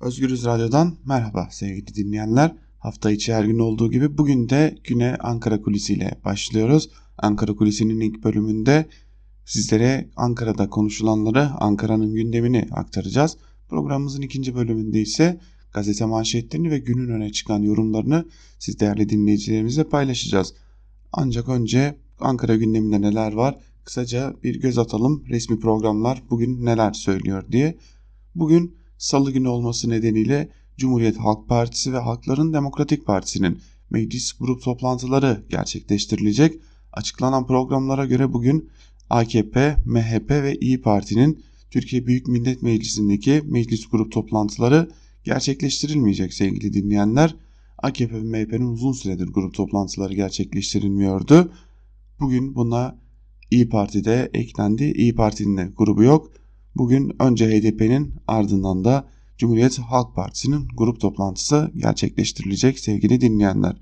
Özgürüz Radyo'dan merhaba sevgili dinleyenler. Hafta içi her gün olduğu gibi bugün de güne Ankara Kulisi ile başlıyoruz. Ankara Kulisi'nin ilk bölümünde sizlere Ankara'da konuşulanları, Ankara'nın gündemini aktaracağız. Programımızın ikinci bölümünde ise gazete manşetlerini ve günün öne çıkan yorumlarını siz değerli dinleyicilerimizle paylaşacağız. Ancak önce Ankara gündeminde neler var? Kısaca bir göz atalım. Resmi programlar bugün neler söylüyor diye. Bugün salı günü olması nedeniyle Cumhuriyet Halk Partisi ve Halkların Demokratik Partisi'nin meclis grup toplantıları gerçekleştirilecek. Açıklanan programlara göre bugün AKP, MHP ve İyi Parti'nin Türkiye Büyük Millet Meclisi'ndeki meclis grup toplantıları gerçekleştirilmeyecek sevgili dinleyenler. AKP ve MHP'nin uzun süredir grup toplantıları gerçekleştirilmiyordu. Bugün buna İyi Parti'de eklendi. İyi Parti'nin de grubu yok. Bugün önce HDP'nin ardından da Cumhuriyet Halk Partisi'nin grup toplantısı gerçekleştirilecek sevgili dinleyenler.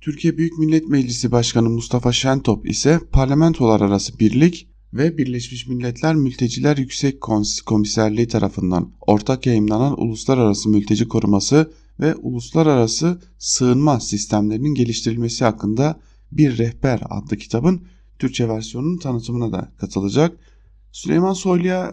Türkiye Büyük Millet Meclisi Başkanı Mustafa Şentop ise parlamentolar arası birlik ve Birleşmiş Milletler Mülteciler Yüksek Komiserliği tarafından ortak yayımlanan Uluslararası Mülteci Koruması ve Uluslararası Sığınma Sistemlerinin Geliştirilmesi hakkında bir rehber adlı kitabın Türkçe versiyonunun tanıtımına da katılacak. Süleyman Soylu'ya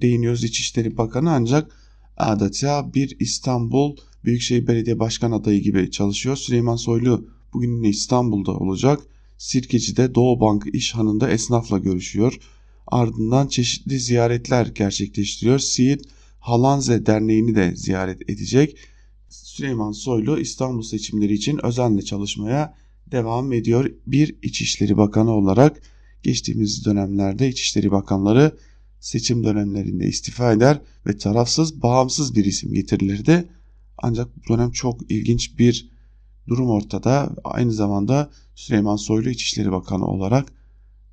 değiniyoruz İçişleri Bakanı ancak adeta bir İstanbul Büyükşehir Belediye Başkan adayı gibi çalışıyor. Süleyman Soylu bugün yine İstanbul'da olacak. Sirkeci'de Doğu Bank İş Hanı'nda esnafla görüşüyor. Ardından çeşitli ziyaretler gerçekleştiriyor. Siirt Halanze Derneği'ni de ziyaret edecek. Süleyman Soylu İstanbul seçimleri için özenle çalışmaya devam ediyor. Bir İçişleri Bakanı olarak geçtiğimiz dönemlerde İçişleri Bakanları seçim dönemlerinde istifa eder ve tarafsız, bağımsız bir isim getirilirdi. Ancak bu dönem çok ilginç bir durum ortada. Aynı zamanda Süleyman Soylu İçişleri Bakanı olarak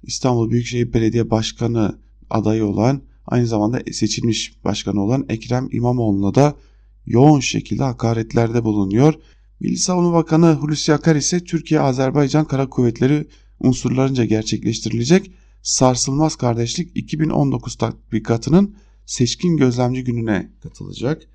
İstanbul Büyükşehir Belediye Başkanı adayı olan aynı zamanda seçilmiş başkanı olan Ekrem İmamoğlu'na da yoğun şekilde hakaretlerde bulunuyor. Milli Savunma Bakanı Hulusi Akar ise Türkiye-Azerbaycan Kara Kuvvetleri unsurlarınca gerçekleştirilecek Sarsılmaz Kardeşlik 2019 tatbikatının seçkin gözlemci gününe katılacak.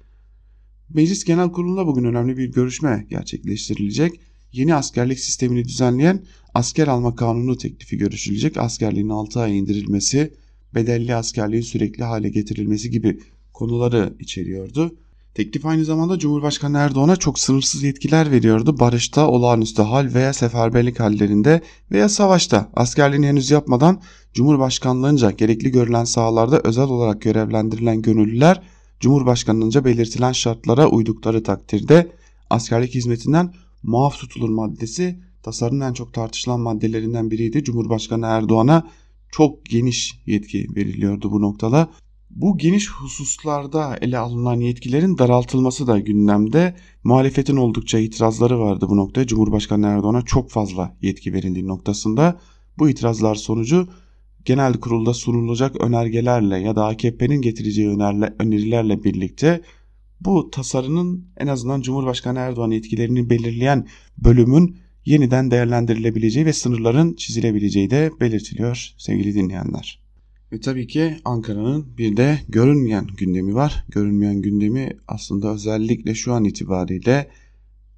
Meclis Genel Kurulu'nda bugün önemli bir görüşme gerçekleştirilecek. Yeni askerlik sistemini düzenleyen asker alma kanunu teklifi görüşülecek. Askerliğin 6 ay indirilmesi, bedelli askerliğin sürekli hale getirilmesi gibi konuları içeriyordu. Teklif aynı zamanda Cumhurbaşkanı Erdoğan'a çok sınırsız yetkiler veriyordu. Barışta, olağanüstü hal veya seferberlik hallerinde veya savaşta askerliğini henüz yapmadan Cumhurbaşkanlığınca gerekli görülen sahalarda özel olarak görevlendirilen gönüllüler Cumhurbaşkanlığınca belirtilen şartlara uydukları takdirde askerlik hizmetinden muaf tutulur maddesi tasarının en çok tartışılan maddelerinden biriydi. Cumhurbaşkanı Erdoğan'a çok geniş yetki veriliyordu bu noktada. Bu geniş hususlarda ele alınan yetkilerin daraltılması da gündemde. Muhalefetin oldukça itirazları vardı bu noktaya. Cumhurbaşkanı Erdoğan'a çok fazla yetki verildiği noktasında. Bu itirazlar sonucu genel kurulda sunulacak önergelerle ya da AKP'nin getireceği önerilerle birlikte bu tasarının en azından Cumhurbaşkanı Erdoğan yetkilerini belirleyen bölümün yeniden değerlendirilebileceği ve sınırların çizilebileceği de belirtiliyor sevgili dinleyenler. Ve tabii ki Ankara'nın bir de görünmeyen gündemi var. Görünmeyen gündemi aslında özellikle şu an itibariyle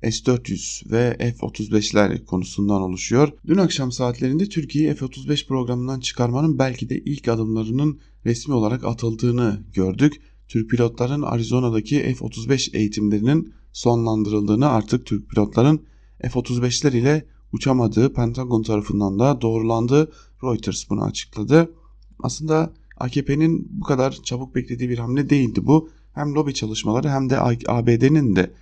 S-400 ve F-35'ler konusundan oluşuyor. Dün akşam saatlerinde Türkiye'yi F-35 programından çıkarmanın belki de ilk adımlarının resmi olarak atıldığını gördük. Türk pilotların Arizona'daki F-35 eğitimlerinin sonlandırıldığını artık Türk pilotların F-35'ler ile uçamadığı Pentagon tarafından da doğrulandı. Reuters bunu açıkladı. Aslında AKP'nin bu kadar çabuk beklediği bir hamle değildi bu. Hem lobi çalışmaları hem de ABD'nin de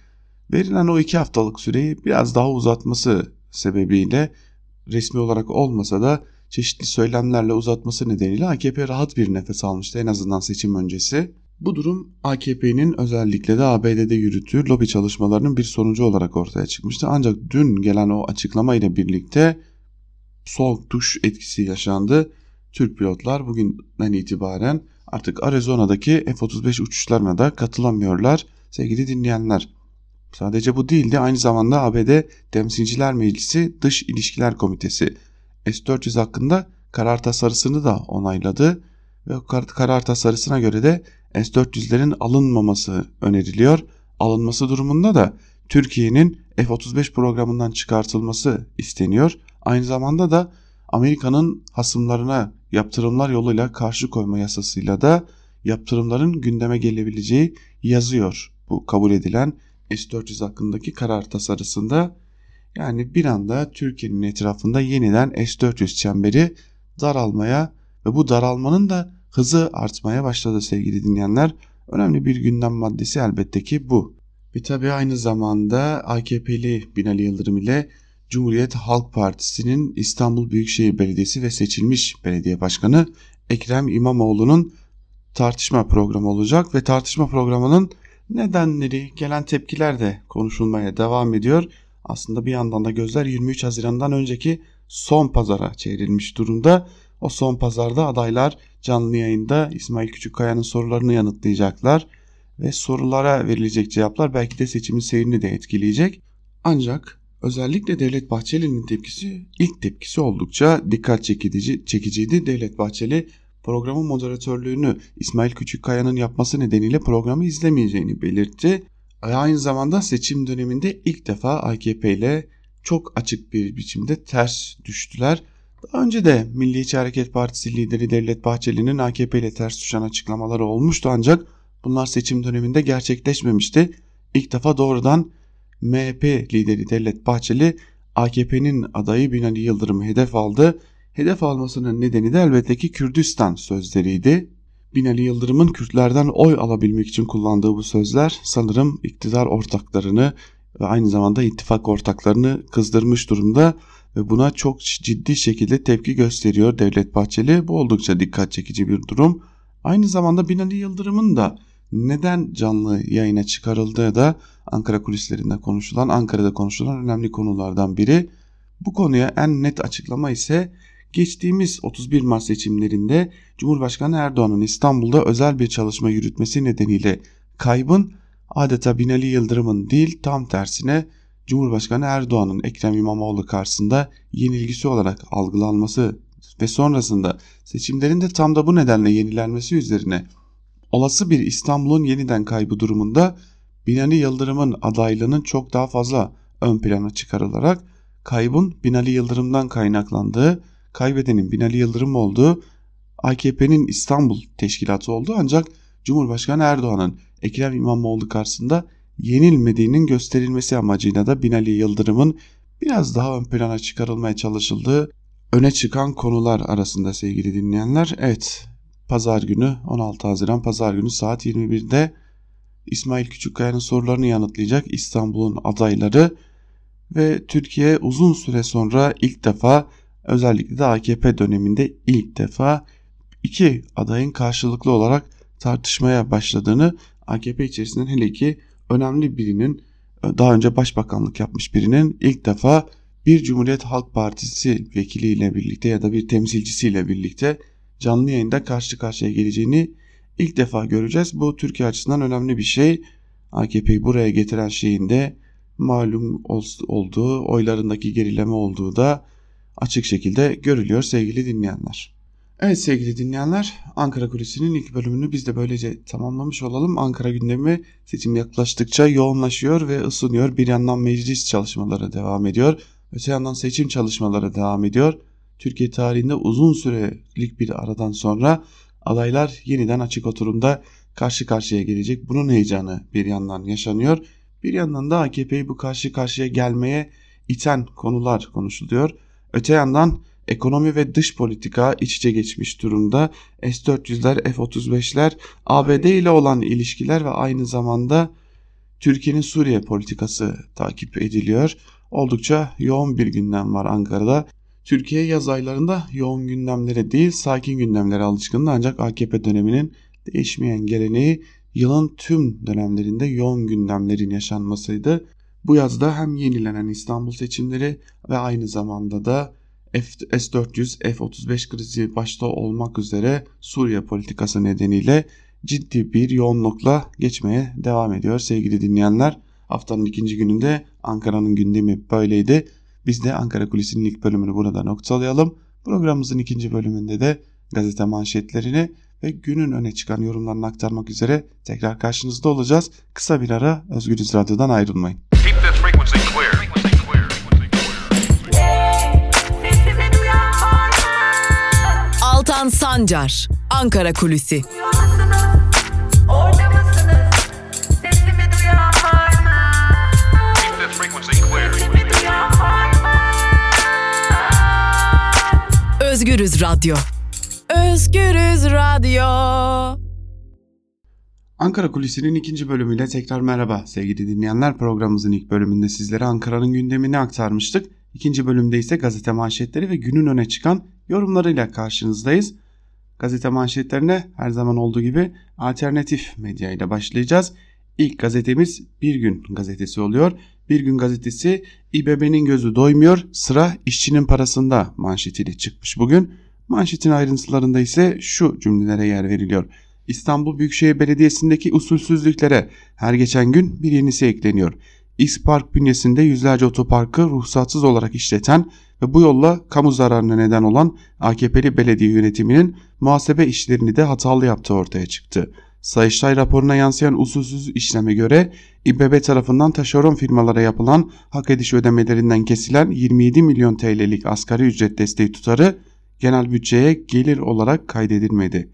verilen o iki haftalık süreyi biraz daha uzatması sebebiyle resmi olarak olmasa da çeşitli söylemlerle uzatması nedeniyle AKP rahat bir nefes almıştı en azından seçim öncesi. Bu durum AKP'nin özellikle de ABD'de yürüttüğü lobi çalışmalarının bir sonucu olarak ortaya çıkmıştı. Ancak dün gelen o açıklama ile birlikte soğuk duş etkisi yaşandı Türk pilotlar bugünden itibaren artık Arizona'daki F-35 uçuşlarına da katılamıyorlar sevgili dinleyenler. Sadece bu değildi aynı zamanda ABD Temsilciler Meclisi Dış İlişkiler Komitesi S-400 hakkında karar tasarısını da onayladı ve karar tasarısına göre de S-400'lerin alınmaması öneriliyor. alınması durumunda da Türkiye'nin F-35 programından çıkartılması isteniyor. Aynı zamanda da Amerika'nın hasımlarına yaptırımlar yoluyla karşı koyma yasasıyla da yaptırımların gündeme gelebileceği yazıyor. Bu kabul edilen S-400 hakkındaki karar tasarısında yani bir anda Türkiye'nin etrafında yeniden S-400 çemberi daralmaya ve bu daralmanın da hızı artmaya başladı sevgili dinleyenler. Önemli bir gündem maddesi elbette ki bu. Ve tabi aynı zamanda AKP'li Binali Yıldırım ile Cumhuriyet Halk Partisi'nin İstanbul Büyükşehir Belediyesi ve seçilmiş belediye başkanı Ekrem İmamoğlu'nun tartışma programı olacak ve tartışma programının nedenleri, gelen tepkiler de konuşulmaya devam ediyor. Aslında bir yandan da gözler 23 Haziran'dan önceki son pazara çevrilmiş durumda. O son pazarda adaylar canlı yayında İsmail Küçükkaya'nın sorularını yanıtlayacaklar ve sorulara verilecek cevaplar belki de seçimin seyrini de etkileyecek. Ancak özellikle Devlet Bahçeli'nin tepkisi ilk tepkisi oldukça dikkat çekici, çekiciydi. Devlet Bahçeli programın moderatörlüğünü İsmail Küçükkaya'nın yapması nedeniyle programı izlemeyeceğini belirtti. Aynı zamanda seçim döneminde ilk defa AKP ile çok açık bir biçimde ters düştüler. Daha önce de Milliyetçi Hareket Partisi lideri Devlet Bahçeli'nin AKP ile ters düşen açıklamaları olmuştu ancak bunlar seçim döneminde gerçekleşmemişti. İlk defa doğrudan MHP lideri Devlet Bahçeli AKP'nin adayı Binali Yıldırım'ı hedef aldı. Hedef almasının nedeni de elbette ki Kürdistan sözleriydi. Binali Yıldırım'ın Kürtlerden oy alabilmek için kullandığı bu sözler sanırım iktidar ortaklarını ve aynı zamanda ittifak ortaklarını kızdırmış durumda ve buna çok ciddi şekilde tepki gösteriyor Devlet Bahçeli. Bu oldukça dikkat çekici bir durum. Aynı zamanda Binali Yıldırım'ın da neden canlı yayına çıkarıldığı da Ankara kulislerinde konuşulan, Ankara'da konuşulan önemli konulardan biri. Bu konuya en net açıklama ise geçtiğimiz 31 Mart seçimlerinde Cumhurbaşkanı Erdoğan'ın İstanbul'da özel bir çalışma yürütmesi nedeniyle kaybın adeta Binali Yıldırım'ın değil tam tersine Cumhurbaşkanı Erdoğan'ın Ekrem İmamoğlu karşısında yenilgisi olarak algılanması ve sonrasında seçimlerin de tam da bu nedenle yenilenmesi üzerine olası bir İstanbul'un yeniden kaybı durumunda Binali Yıldırım'ın adaylığının çok daha fazla ön plana çıkarılarak kaybın Binali Yıldırım'dan kaynaklandığı, kaybedenin Binali Yıldırım olduğu AKP'nin İstanbul teşkilatı oldu ancak Cumhurbaşkanı Erdoğan'ın Ekrem İmamoğlu karşısında yenilmediğinin gösterilmesi amacıyla da Binali Yıldırım'ın biraz daha ön plana çıkarılmaya çalışıldığı öne çıkan konular arasında sevgili dinleyenler. Evet pazar günü 16 Haziran pazar günü saat 21'de İsmail Küçükkaya'nın sorularını yanıtlayacak İstanbul'un adayları ve Türkiye uzun süre sonra ilk defa özellikle de AKP döneminde ilk defa iki adayın karşılıklı olarak tartışmaya başladığını AKP içerisinden hele ki önemli birinin daha önce başbakanlık yapmış birinin ilk defa bir Cumhuriyet Halk Partisi vekiliyle birlikte ya da bir temsilcisiyle birlikte canlı yayında karşı karşıya geleceğini ilk defa göreceğiz. Bu Türkiye açısından önemli bir şey. AKP'yi buraya getiren şeyin de malum olduğu, oylarındaki gerileme olduğu da açık şekilde görülüyor sevgili dinleyenler. Evet sevgili dinleyenler Ankara Kulisi'nin ilk bölümünü biz de böylece tamamlamış olalım. Ankara gündemi seçim yaklaştıkça yoğunlaşıyor ve ısınıyor. Bir yandan meclis çalışmaları devam ediyor. Öte yandan seçim çalışmaları devam ediyor. Türkiye tarihinde uzun sürelik bir aradan sonra adaylar yeniden açık oturumda karşı karşıya gelecek. Bunun heyecanı bir yandan yaşanıyor. Bir yandan da AKP'yi bu karşı karşıya gelmeye iten konular konuşuluyor. Öte yandan ekonomi ve dış politika iç içe geçmiş durumda. S-400'ler, F-35'ler, ABD ile olan ilişkiler ve aynı zamanda Türkiye'nin Suriye politikası takip ediliyor. Oldukça yoğun bir gündem var Ankara'da. Türkiye yaz aylarında yoğun gündemlere değil sakin gündemlere alışkındı ancak AKP döneminin değişmeyen geleneği yılın tüm dönemlerinde yoğun gündemlerin yaşanmasıydı. Bu yazda hem yenilenen İstanbul seçimleri ve aynı zamanda da S-400, F-35 krizi başta olmak üzere Suriye politikası nedeniyle ciddi bir yoğunlukla geçmeye devam ediyor sevgili dinleyenler. Haftanın ikinci gününde Ankara'nın gündemi böyleydi. Biz de Ankara Kulisi'nin ilk bölümünü burada noktalayalım. Programımızın ikinci bölümünde de gazete manşetlerini ve günün öne çıkan yorumlarını aktarmak üzere tekrar karşınızda olacağız. Kısa bir ara Özgürüz Radyo'dan ayrılmayın. Altan Sancar, Ankara Kulüsi. Özgürüz Radyo. Özgürüz Radyo. Ankara Kulisi'nin ikinci bölümüyle tekrar merhaba sevgili dinleyenler. Programımızın ilk bölümünde sizlere Ankara'nın gündemini aktarmıştık. İkinci bölümde ise gazete manşetleri ve günün öne çıkan yorumlarıyla karşınızdayız. Gazete manşetlerine her zaman olduğu gibi alternatif medya ile başlayacağız. İlk gazetemiz Bir Gün gazetesi oluyor. Bir Gün gazetesi İBB'nin gözü doymuyor sıra işçinin parasında manşetiyle çıkmış bugün. Manşetin ayrıntılarında ise şu cümlelere yer veriliyor. İstanbul Büyükşehir Belediyesi'ndeki usulsüzlüklere her geçen gün bir yenisi ekleniyor. İspark bünyesinde yüzlerce otoparkı ruhsatsız olarak işleten ve bu yolla kamu zararına neden olan AKP'li belediye yönetiminin muhasebe işlerini de hatalı yaptığı ortaya çıktı. Sayıştay raporuna yansıyan usulsüz işleme göre İBB tarafından taşeron firmalara yapılan hak ediş ödemelerinden kesilen 27 milyon TL'lik asgari ücret desteği tutarı genel bütçeye gelir olarak kaydedilmedi.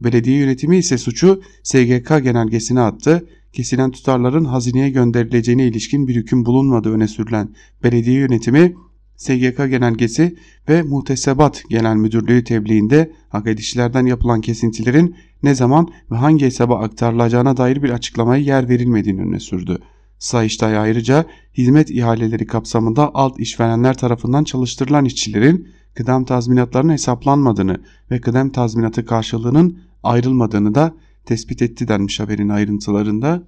Belediye yönetimi ise suçu SGK genelgesine attı. Kesilen tutarların hazineye gönderileceğine ilişkin bir hüküm bulunmadığı öne sürülen belediye yönetimi SGK genelgesi ve Muhtesebat Genel Müdürlüğü tebliğinde hak edişlerden yapılan kesintilerin ne zaman ve hangi hesaba aktarılacağına dair bir açıklamaya yer verilmediğini öne sürdü. Sayıştay ayrıca hizmet ihaleleri kapsamında alt işverenler tarafından çalıştırılan işçilerin kıdem tazminatlarının hesaplanmadığını ve kıdem tazminatı karşılığının ayrılmadığını da tespit etti denmiş haberin ayrıntılarında.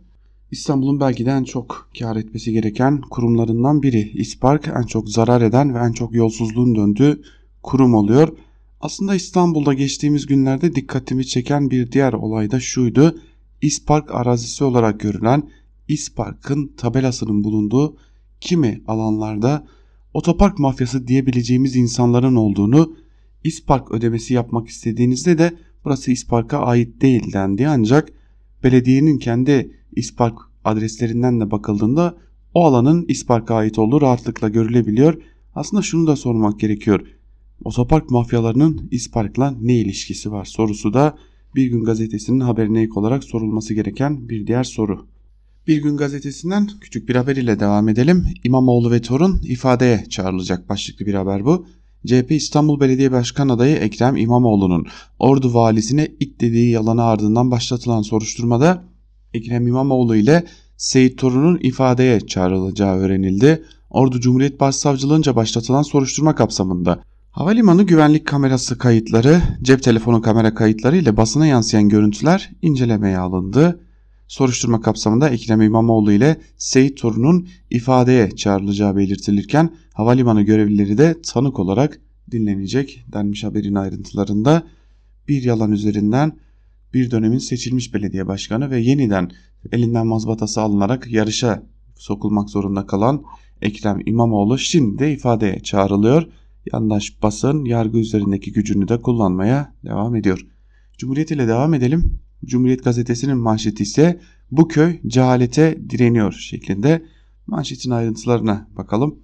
İstanbul'un belki de en çok kar etmesi gereken kurumlarından biri. İspark en çok zarar eden ve en çok yolsuzluğun döndüğü kurum oluyor. Aslında İstanbul'da geçtiğimiz günlerde dikkatimi çeken bir diğer olay da şuydu. İspark arazisi olarak görülen İspark'ın tabelasının bulunduğu kimi alanlarda otopark mafyası diyebileceğimiz insanların olduğunu İspark ödemesi yapmak istediğinizde de burası İspark'a ait değil dendi ancak belediyenin kendi İspark adreslerinden de bakıldığında o alanın İspark'a ait olduğu rahatlıkla görülebiliyor. Aslında şunu da sormak gerekiyor. Otopark mafyalarının İspark'la ne ilişkisi var sorusu da Bir Gün Gazetesi'nin haberine ilk olarak sorulması gereken bir diğer soru. Bir Gün Gazetesi'nden küçük bir haber ile devam edelim. İmamoğlu ve Torun ifadeye çağrılacak başlıklı bir haber bu. CHP İstanbul Belediye Başkan adayı Ekrem İmamoğlu'nun Ordu valisine ilk dediği yalanı ardından başlatılan soruşturmada Ekrem İmamoğlu ile Seyit Torun'un ifadeye çağrılacağı öğrenildi. Ordu Cumhuriyet Başsavcılığınca başlatılan soruşturma kapsamında havalimanı güvenlik kamerası kayıtları, cep telefonu kamera kayıtları ile basına yansıyan görüntüler incelemeye alındı. Soruşturma kapsamında Ekrem İmamoğlu ile Seyit Torun'un ifadeye çağrılacağı belirtilirken havalimanı görevlileri de tanık olarak dinlenecek denmiş haberin ayrıntılarında. Bir yalan üzerinden bir dönemin seçilmiş belediye başkanı ve yeniden elinden mazbatası alınarak yarışa sokulmak zorunda kalan Ekrem İmamoğlu şimdi de ifadeye çağrılıyor. Yandaş basın yargı üzerindeki gücünü de kullanmaya devam ediyor. Cumhuriyet ile devam edelim. Cumhuriyet gazetesinin manşeti ise bu köy cehalete direniyor şeklinde. Manşetin ayrıntılarına bakalım.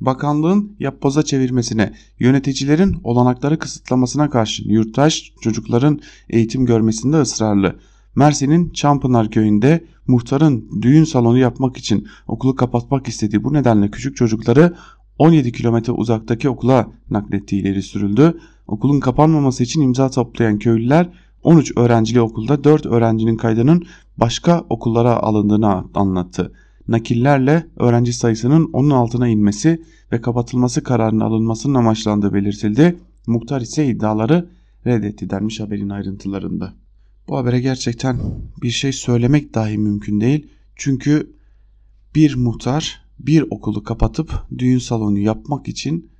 Bakanlığın yapboza çevirmesine, yöneticilerin olanakları kısıtlamasına karşın yurttaş çocukların eğitim görmesinde ısrarlı. Mersin'in Çampınar köyünde muhtarın düğün salonu yapmak için okulu kapatmak istediği bu nedenle küçük çocukları 17 kilometre uzaktaki okula naklettiği ileri sürüldü. Okulun kapanmaması için imza toplayan köylüler 13 öğrencili okulda 4 öğrencinin kaydının başka okullara alındığını anlattı. Nakillerle öğrenci sayısının onun altına inmesi ve kapatılması kararının alınmasının amaçlandığı belirtildi. Muhtar ise iddiaları reddetti denmiş haberin ayrıntılarında. Bu habere gerçekten bir şey söylemek dahi mümkün değil. Çünkü bir muhtar bir okulu kapatıp düğün salonu yapmak için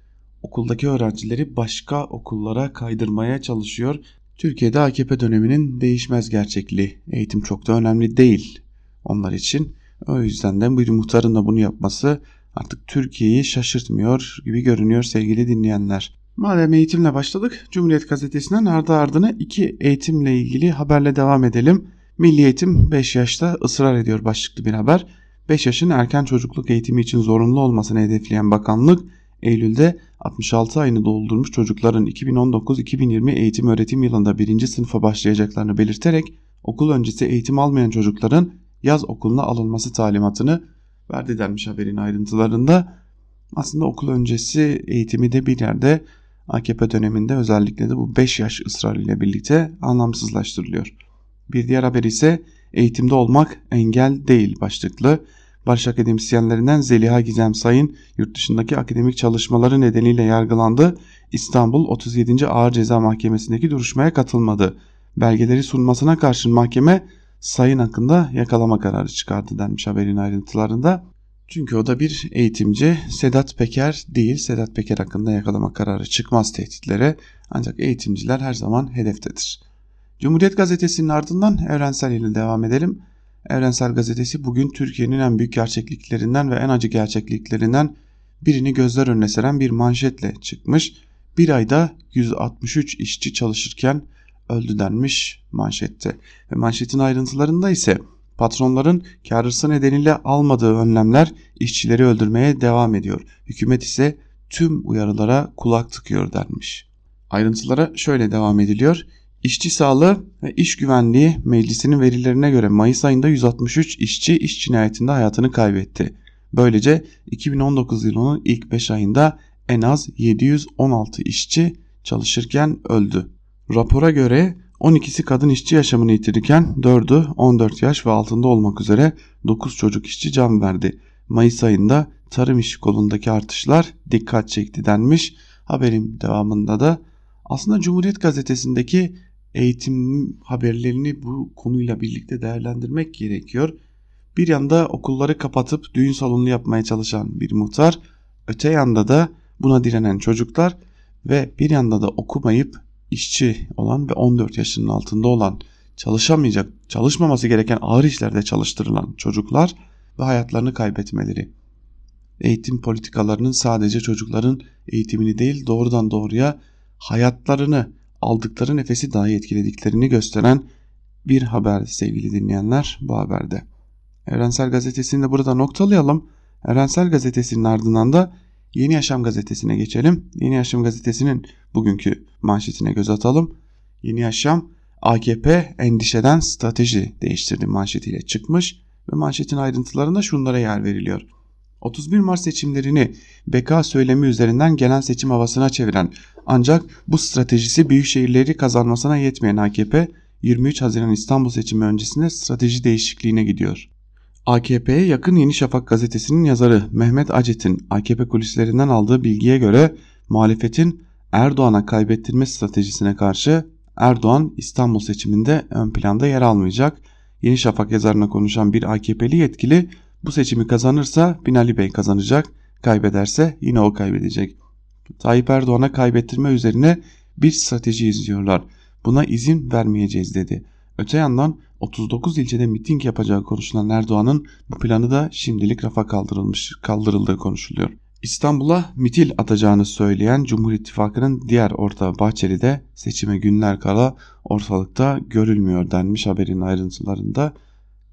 okuldaki öğrencileri başka okullara kaydırmaya çalışıyor. Türkiye'de AKP döneminin değişmez gerçekliği. Eğitim çok da önemli değil onlar için. O yüzden de bir muhtarın da bunu yapması artık Türkiye'yi şaşırtmıyor gibi görünüyor sevgili dinleyenler. Madem eğitimle başladık, Cumhuriyet Gazetesi'nden ardı ardına iki eğitimle ilgili haberle devam edelim. Milli Eğitim 5 yaşta ısrar ediyor başlıklı bir haber. 5 yaşın erken çocukluk eğitimi için zorunlu olmasını hedefleyen bakanlık, Eylül'de 66 ayını doldurmuş çocukların 2019-2020 eğitim öğretim yılında 1. sınıfa başlayacaklarını belirterek okul öncesi eğitim almayan çocukların yaz okuluna alınması talimatını verdi denmiş haberin ayrıntılarında. Aslında okul öncesi eğitimi de bir yerde AKP döneminde özellikle de bu 5 yaş ısrarıyla birlikte anlamsızlaştırılıyor. Bir diğer haber ise eğitimde olmak engel değil başlıklı. Barış akademisyenlerinden Zeliha Gizem Sayın yurt dışındaki akademik çalışmaları nedeniyle yargılandı. İstanbul 37. Ağır Ceza Mahkemesi'ndeki duruşmaya katılmadı. Belgeleri sunmasına karşın mahkeme Sayın hakkında yakalama kararı çıkardı denmiş haberin ayrıntılarında. Çünkü o da bir eğitimci. Sedat Peker değil. Sedat Peker hakkında yakalama kararı çıkmaz tehditlere. Ancak eğitimciler her zaman hedeftedir. Cumhuriyet Gazetesi'nin ardından Evrensel ile devam edelim. Evrensel Gazetesi bugün Türkiye'nin en büyük gerçekliklerinden ve en acı gerçekliklerinden birini gözler önüne seren bir manşetle çıkmış. Bir ayda 163 işçi çalışırken öldü denmiş manşette. Ve manşetin ayrıntılarında ise patronların kar hırsı nedeniyle almadığı önlemler işçileri öldürmeye devam ediyor. Hükümet ise tüm uyarılara kulak tıkıyor denmiş. Ayrıntılara şöyle devam ediliyor. İşçi Sağlığı ve İş Güvenliği Meclisi'nin verilerine göre Mayıs ayında 163 işçi iş cinayetinde hayatını kaybetti. Böylece 2019 yılının ilk 5 ayında en az 716 işçi çalışırken öldü. Rapora göre 12'si kadın işçi yaşamını yitirirken 4'ü 14 yaş ve altında olmak üzere 9 çocuk işçi can verdi. Mayıs ayında tarım işi kolundaki artışlar dikkat çekti denmiş. Haberin devamında da aslında Cumhuriyet Gazetesi'ndeki eğitim haberlerini bu konuyla birlikte değerlendirmek gerekiyor. Bir yanda okulları kapatıp düğün salonu yapmaya çalışan bir muhtar, öte yanda da buna direnen çocuklar ve bir yanda da okumayıp işçi olan ve 14 yaşının altında olan çalışamayacak, çalışmaması gereken ağır işlerde çalıştırılan çocuklar ve hayatlarını kaybetmeleri. Eğitim politikalarının sadece çocukların eğitimini değil doğrudan doğruya hayatlarını aldıkları nefesi dahi etkilediklerini gösteren bir haber sevgili dinleyenler bu haberde. Evrensel Gazetesi'ni de burada noktalayalım. Evrensel Gazetesi'nin ardından da Yeni Yaşam Gazetesi'ne geçelim. Yeni Yaşam Gazetesi'nin bugünkü manşetine göz atalım. Yeni Yaşam AKP endişeden strateji değiştirdi manşetiyle çıkmış ve manşetin ayrıntılarında şunlara yer veriliyor. 31 Mart seçimlerini beka söylemi üzerinden genel seçim havasına çeviren ancak bu stratejisi büyük şehirleri kazanmasına yetmeyen AKP 23 Haziran İstanbul seçimi öncesinde strateji değişikliğine gidiyor. AKP'ye yakın Yeni Şafak gazetesinin yazarı Mehmet Acet'in AKP kulislerinden aldığı bilgiye göre muhalefetin Erdoğan'a kaybettirme stratejisine karşı Erdoğan İstanbul seçiminde ön planda yer almayacak. Yeni Şafak yazarına konuşan bir AKP'li yetkili bu seçimi kazanırsa Binali Bey kazanacak, kaybederse yine o kaybedecek. Tayyip Erdoğan'a kaybettirme üzerine bir strateji izliyorlar. Buna izin vermeyeceğiz dedi. Öte yandan 39 ilçede miting yapacağı konuşulan Erdoğan'ın bu planı da şimdilik rafa kaldırılmış, kaldırıldığı konuşuluyor. İstanbul'a mitil atacağını söyleyen Cumhur İttifakı'nın diğer ortağı Bahçeli de seçime günler kala ortalıkta görülmüyor denmiş haberin ayrıntılarında.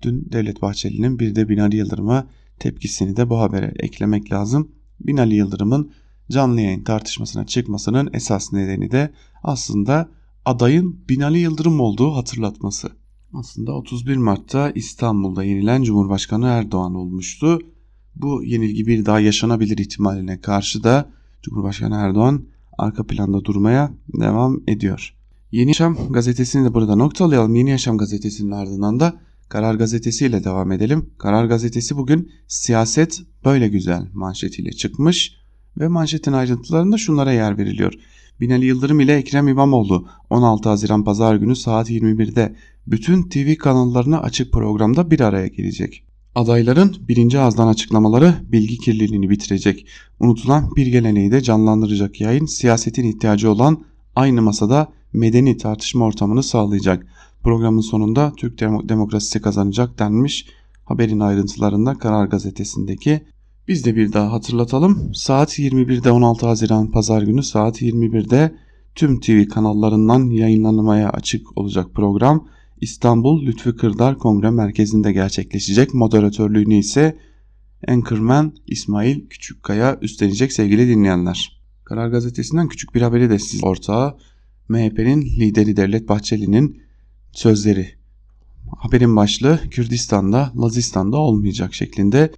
Dün Devlet Bahçeli'nin bir de Binali Yıldırım'a tepkisini de bu habere eklemek lazım. Binali Yıldırım'ın canlı yayın tartışmasına çıkmasının esas nedeni de aslında adayın Binali Yıldırım olduğu hatırlatması. Aslında 31 Mart'ta İstanbul'da yenilen Cumhurbaşkanı Erdoğan olmuştu. Bu yenilgi bir daha yaşanabilir ihtimaline karşı da Cumhurbaşkanı Erdoğan arka planda durmaya devam ediyor. Yeni Yaşam gazetesini de burada noktalayalım. Yeni Yaşam gazetesinin ardından da Karar Gazetesi ile devam edelim. Karar Gazetesi bugün siyaset böyle güzel manşetiyle çıkmış ve manşetin ayrıntılarında şunlara yer veriliyor. Binali Yıldırım ile Ekrem İmamoğlu 16 Haziran Pazar günü saat 21'de bütün TV kanallarına açık programda bir araya gelecek. Adayların birinci ağızdan açıklamaları bilgi kirliliğini bitirecek. Unutulan bir geleneği de canlandıracak yayın siyasetin ihtiyacı olan aynı masada medeni tartışma ortamını sağlayacak. Programın sonunda Türk demokrasisi kazanacak denmiş haberin ayrıntılarında Karar Gazetesi'ndeki Biz de bir daha hatırlatalım. Saat 21'de 16 Haziran Pazar günü saat 21'de tüm TV kanallarından yayınlanmaya açık olacak program İstanbul Lütfü Kırdar Kongre Merkezi'nde gerçekleşecek. Moderatörlüğünü ise Anchorman İsmail Küçükkaya üstlenecek sevgili dinleyenler. Karar Gazetesi'nden küçük bir haberi de siz ortağı MHP'nin lideri Devlet Bahçeli'nin sözleri. Haberin başlığı Kürdistan'da, Lazistan'da olmayacak şeklinde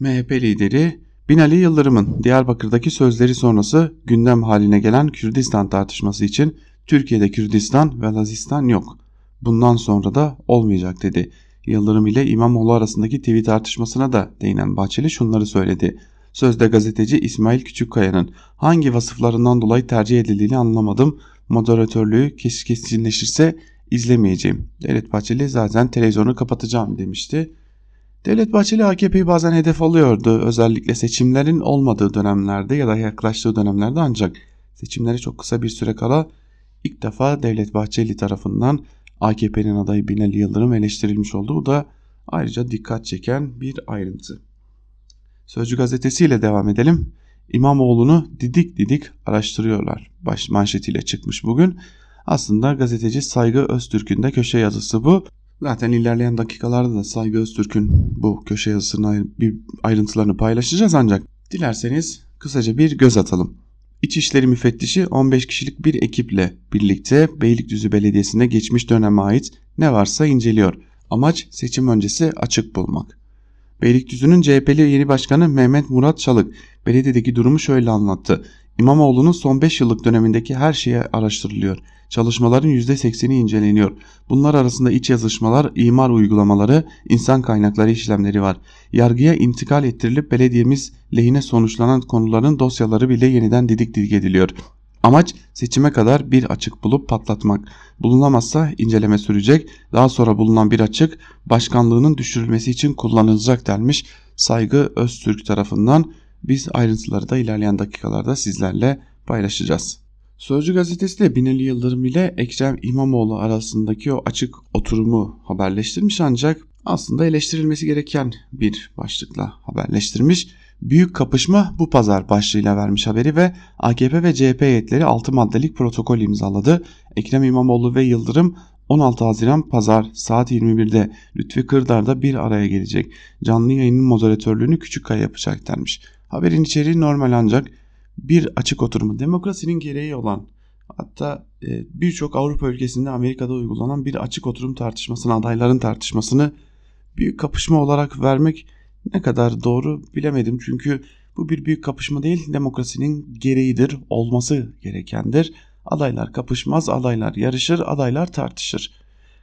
MHP lideri Binali Yıldırım'ın Diyarbakır'daki sözleri sonrası gündem haline gelen Kürdistan tartışması için Türkiye'de Kürdistan ve Lazistan yok. Bundan sonra da olmayacak dedi. Yıldırım ile İmamoğlu arasındaki TV tartışmasına da değinen Bahçeli şunları söyledi. Sözde gazeteci İsmail Küçükkaya'nın hangi vasıflarından dolayı tercih edildiğini anlamadım. Moderatörlüğü kesinleşirse izlemeyeceğim. Devlet Bahçeli zaten televizyonu kapatacağım demişti. Devlet Bahçeli AKP'yi bazen hedef alıyordu. Özellikle seçimlerin olmadığı dönemlerde ya da yaklaştığı dönemlerde ancak seçimleri çok kısa bir süre kala ilk defa Devlet Bahçeli tarafından AKP'nin adayı Binali Yıldırım eleştirilmiş oldu. Bu da ayrıca dikkat çeken bir ayrıntı. Sözcü gazetesiyle devam edelim. İmamoğlu'nu didik didik araştırıyorlar. Baş manşetiyle çıkmış bugün. Aslında gazeteci Saygı Öztürk'ün de köşe yazısı bu. Zaten ilerleyen dakikalarda da Saygı Öztürk'ün bu köşe yazısının ayrıntılarını paylaşacağız ancak dilerseniz kısaca bir göz atalım. İçişleri Müfettişi 15 kişilik bir ekiple birlikte Beylikdüzü Belediyesi'nde geçmiş döneme ait ne varsa inceliyor. Amaç seçim öncesi açık bulmak. Beylikdüzü'nün CHP'li yeni başkanı Mehmet Murat Çalık belediyedeki durumu şöyle anlattı. İmamoğlu'nun son 5 yıllık dönemindeki her şeye araştırılıyor. Çalışmaların %80'i inceleniyor. Bunlar arasında iç yazışmalar, imar uygulamaları, insan kaynakları işlemleri var. Yargıya intikal ettirilip belediyemiz lehine sonuçlanan konuların dosyaları bile yeniden didik didik ediliyor. Amaç seçime kadar bir açık bulup patlatmak. Bulunamazsa inceleme sürecek. Daha sonra bulunan bir açık başkanlığının düşürülmesi için kullanılacak denmiş Saygı Öztürk tarafından. Biz ayrıntıları da ilerleyen dakikalarda sizlerle paylaşacağız. Sözcü gazetesi de Binali Yıldırım ile Ekrem İmamoğlu arasındaki o açık oturumu haberleştirmiş ancak aslında eleştirilmesi gereken bir başlıkla haberleştirmiş. Büyük kapışma bu pazar başlığıyla vermiş haberi ve AKP ve CHP heyetleri 6 maddelik protokol imzaladı. Ekrem İmamoğlu ve Yıldırım 16 Haziran Pazar saat 21'de Lütfi Kırdar'da bir araya gelecek. Canlı yayının moderatörlüğünü Küçükkaya yapacak denmiş. Haberin içeriği normal ancak bir açık oturumu demokrasinin gereği olan hatta e, birçok Avrupa ülkesinde Amerika'da uygulanan bir açık oturum tartışmasını adayların tartışmasını büyük kapışma olarak vermek ne kadar doğru bilemedim. Çünkü bu bir büyük kapışma değil demokrasinin gereğidir olması gerekendir. Adaylar kapışmaz adaylar yarışır adaylar tartışır.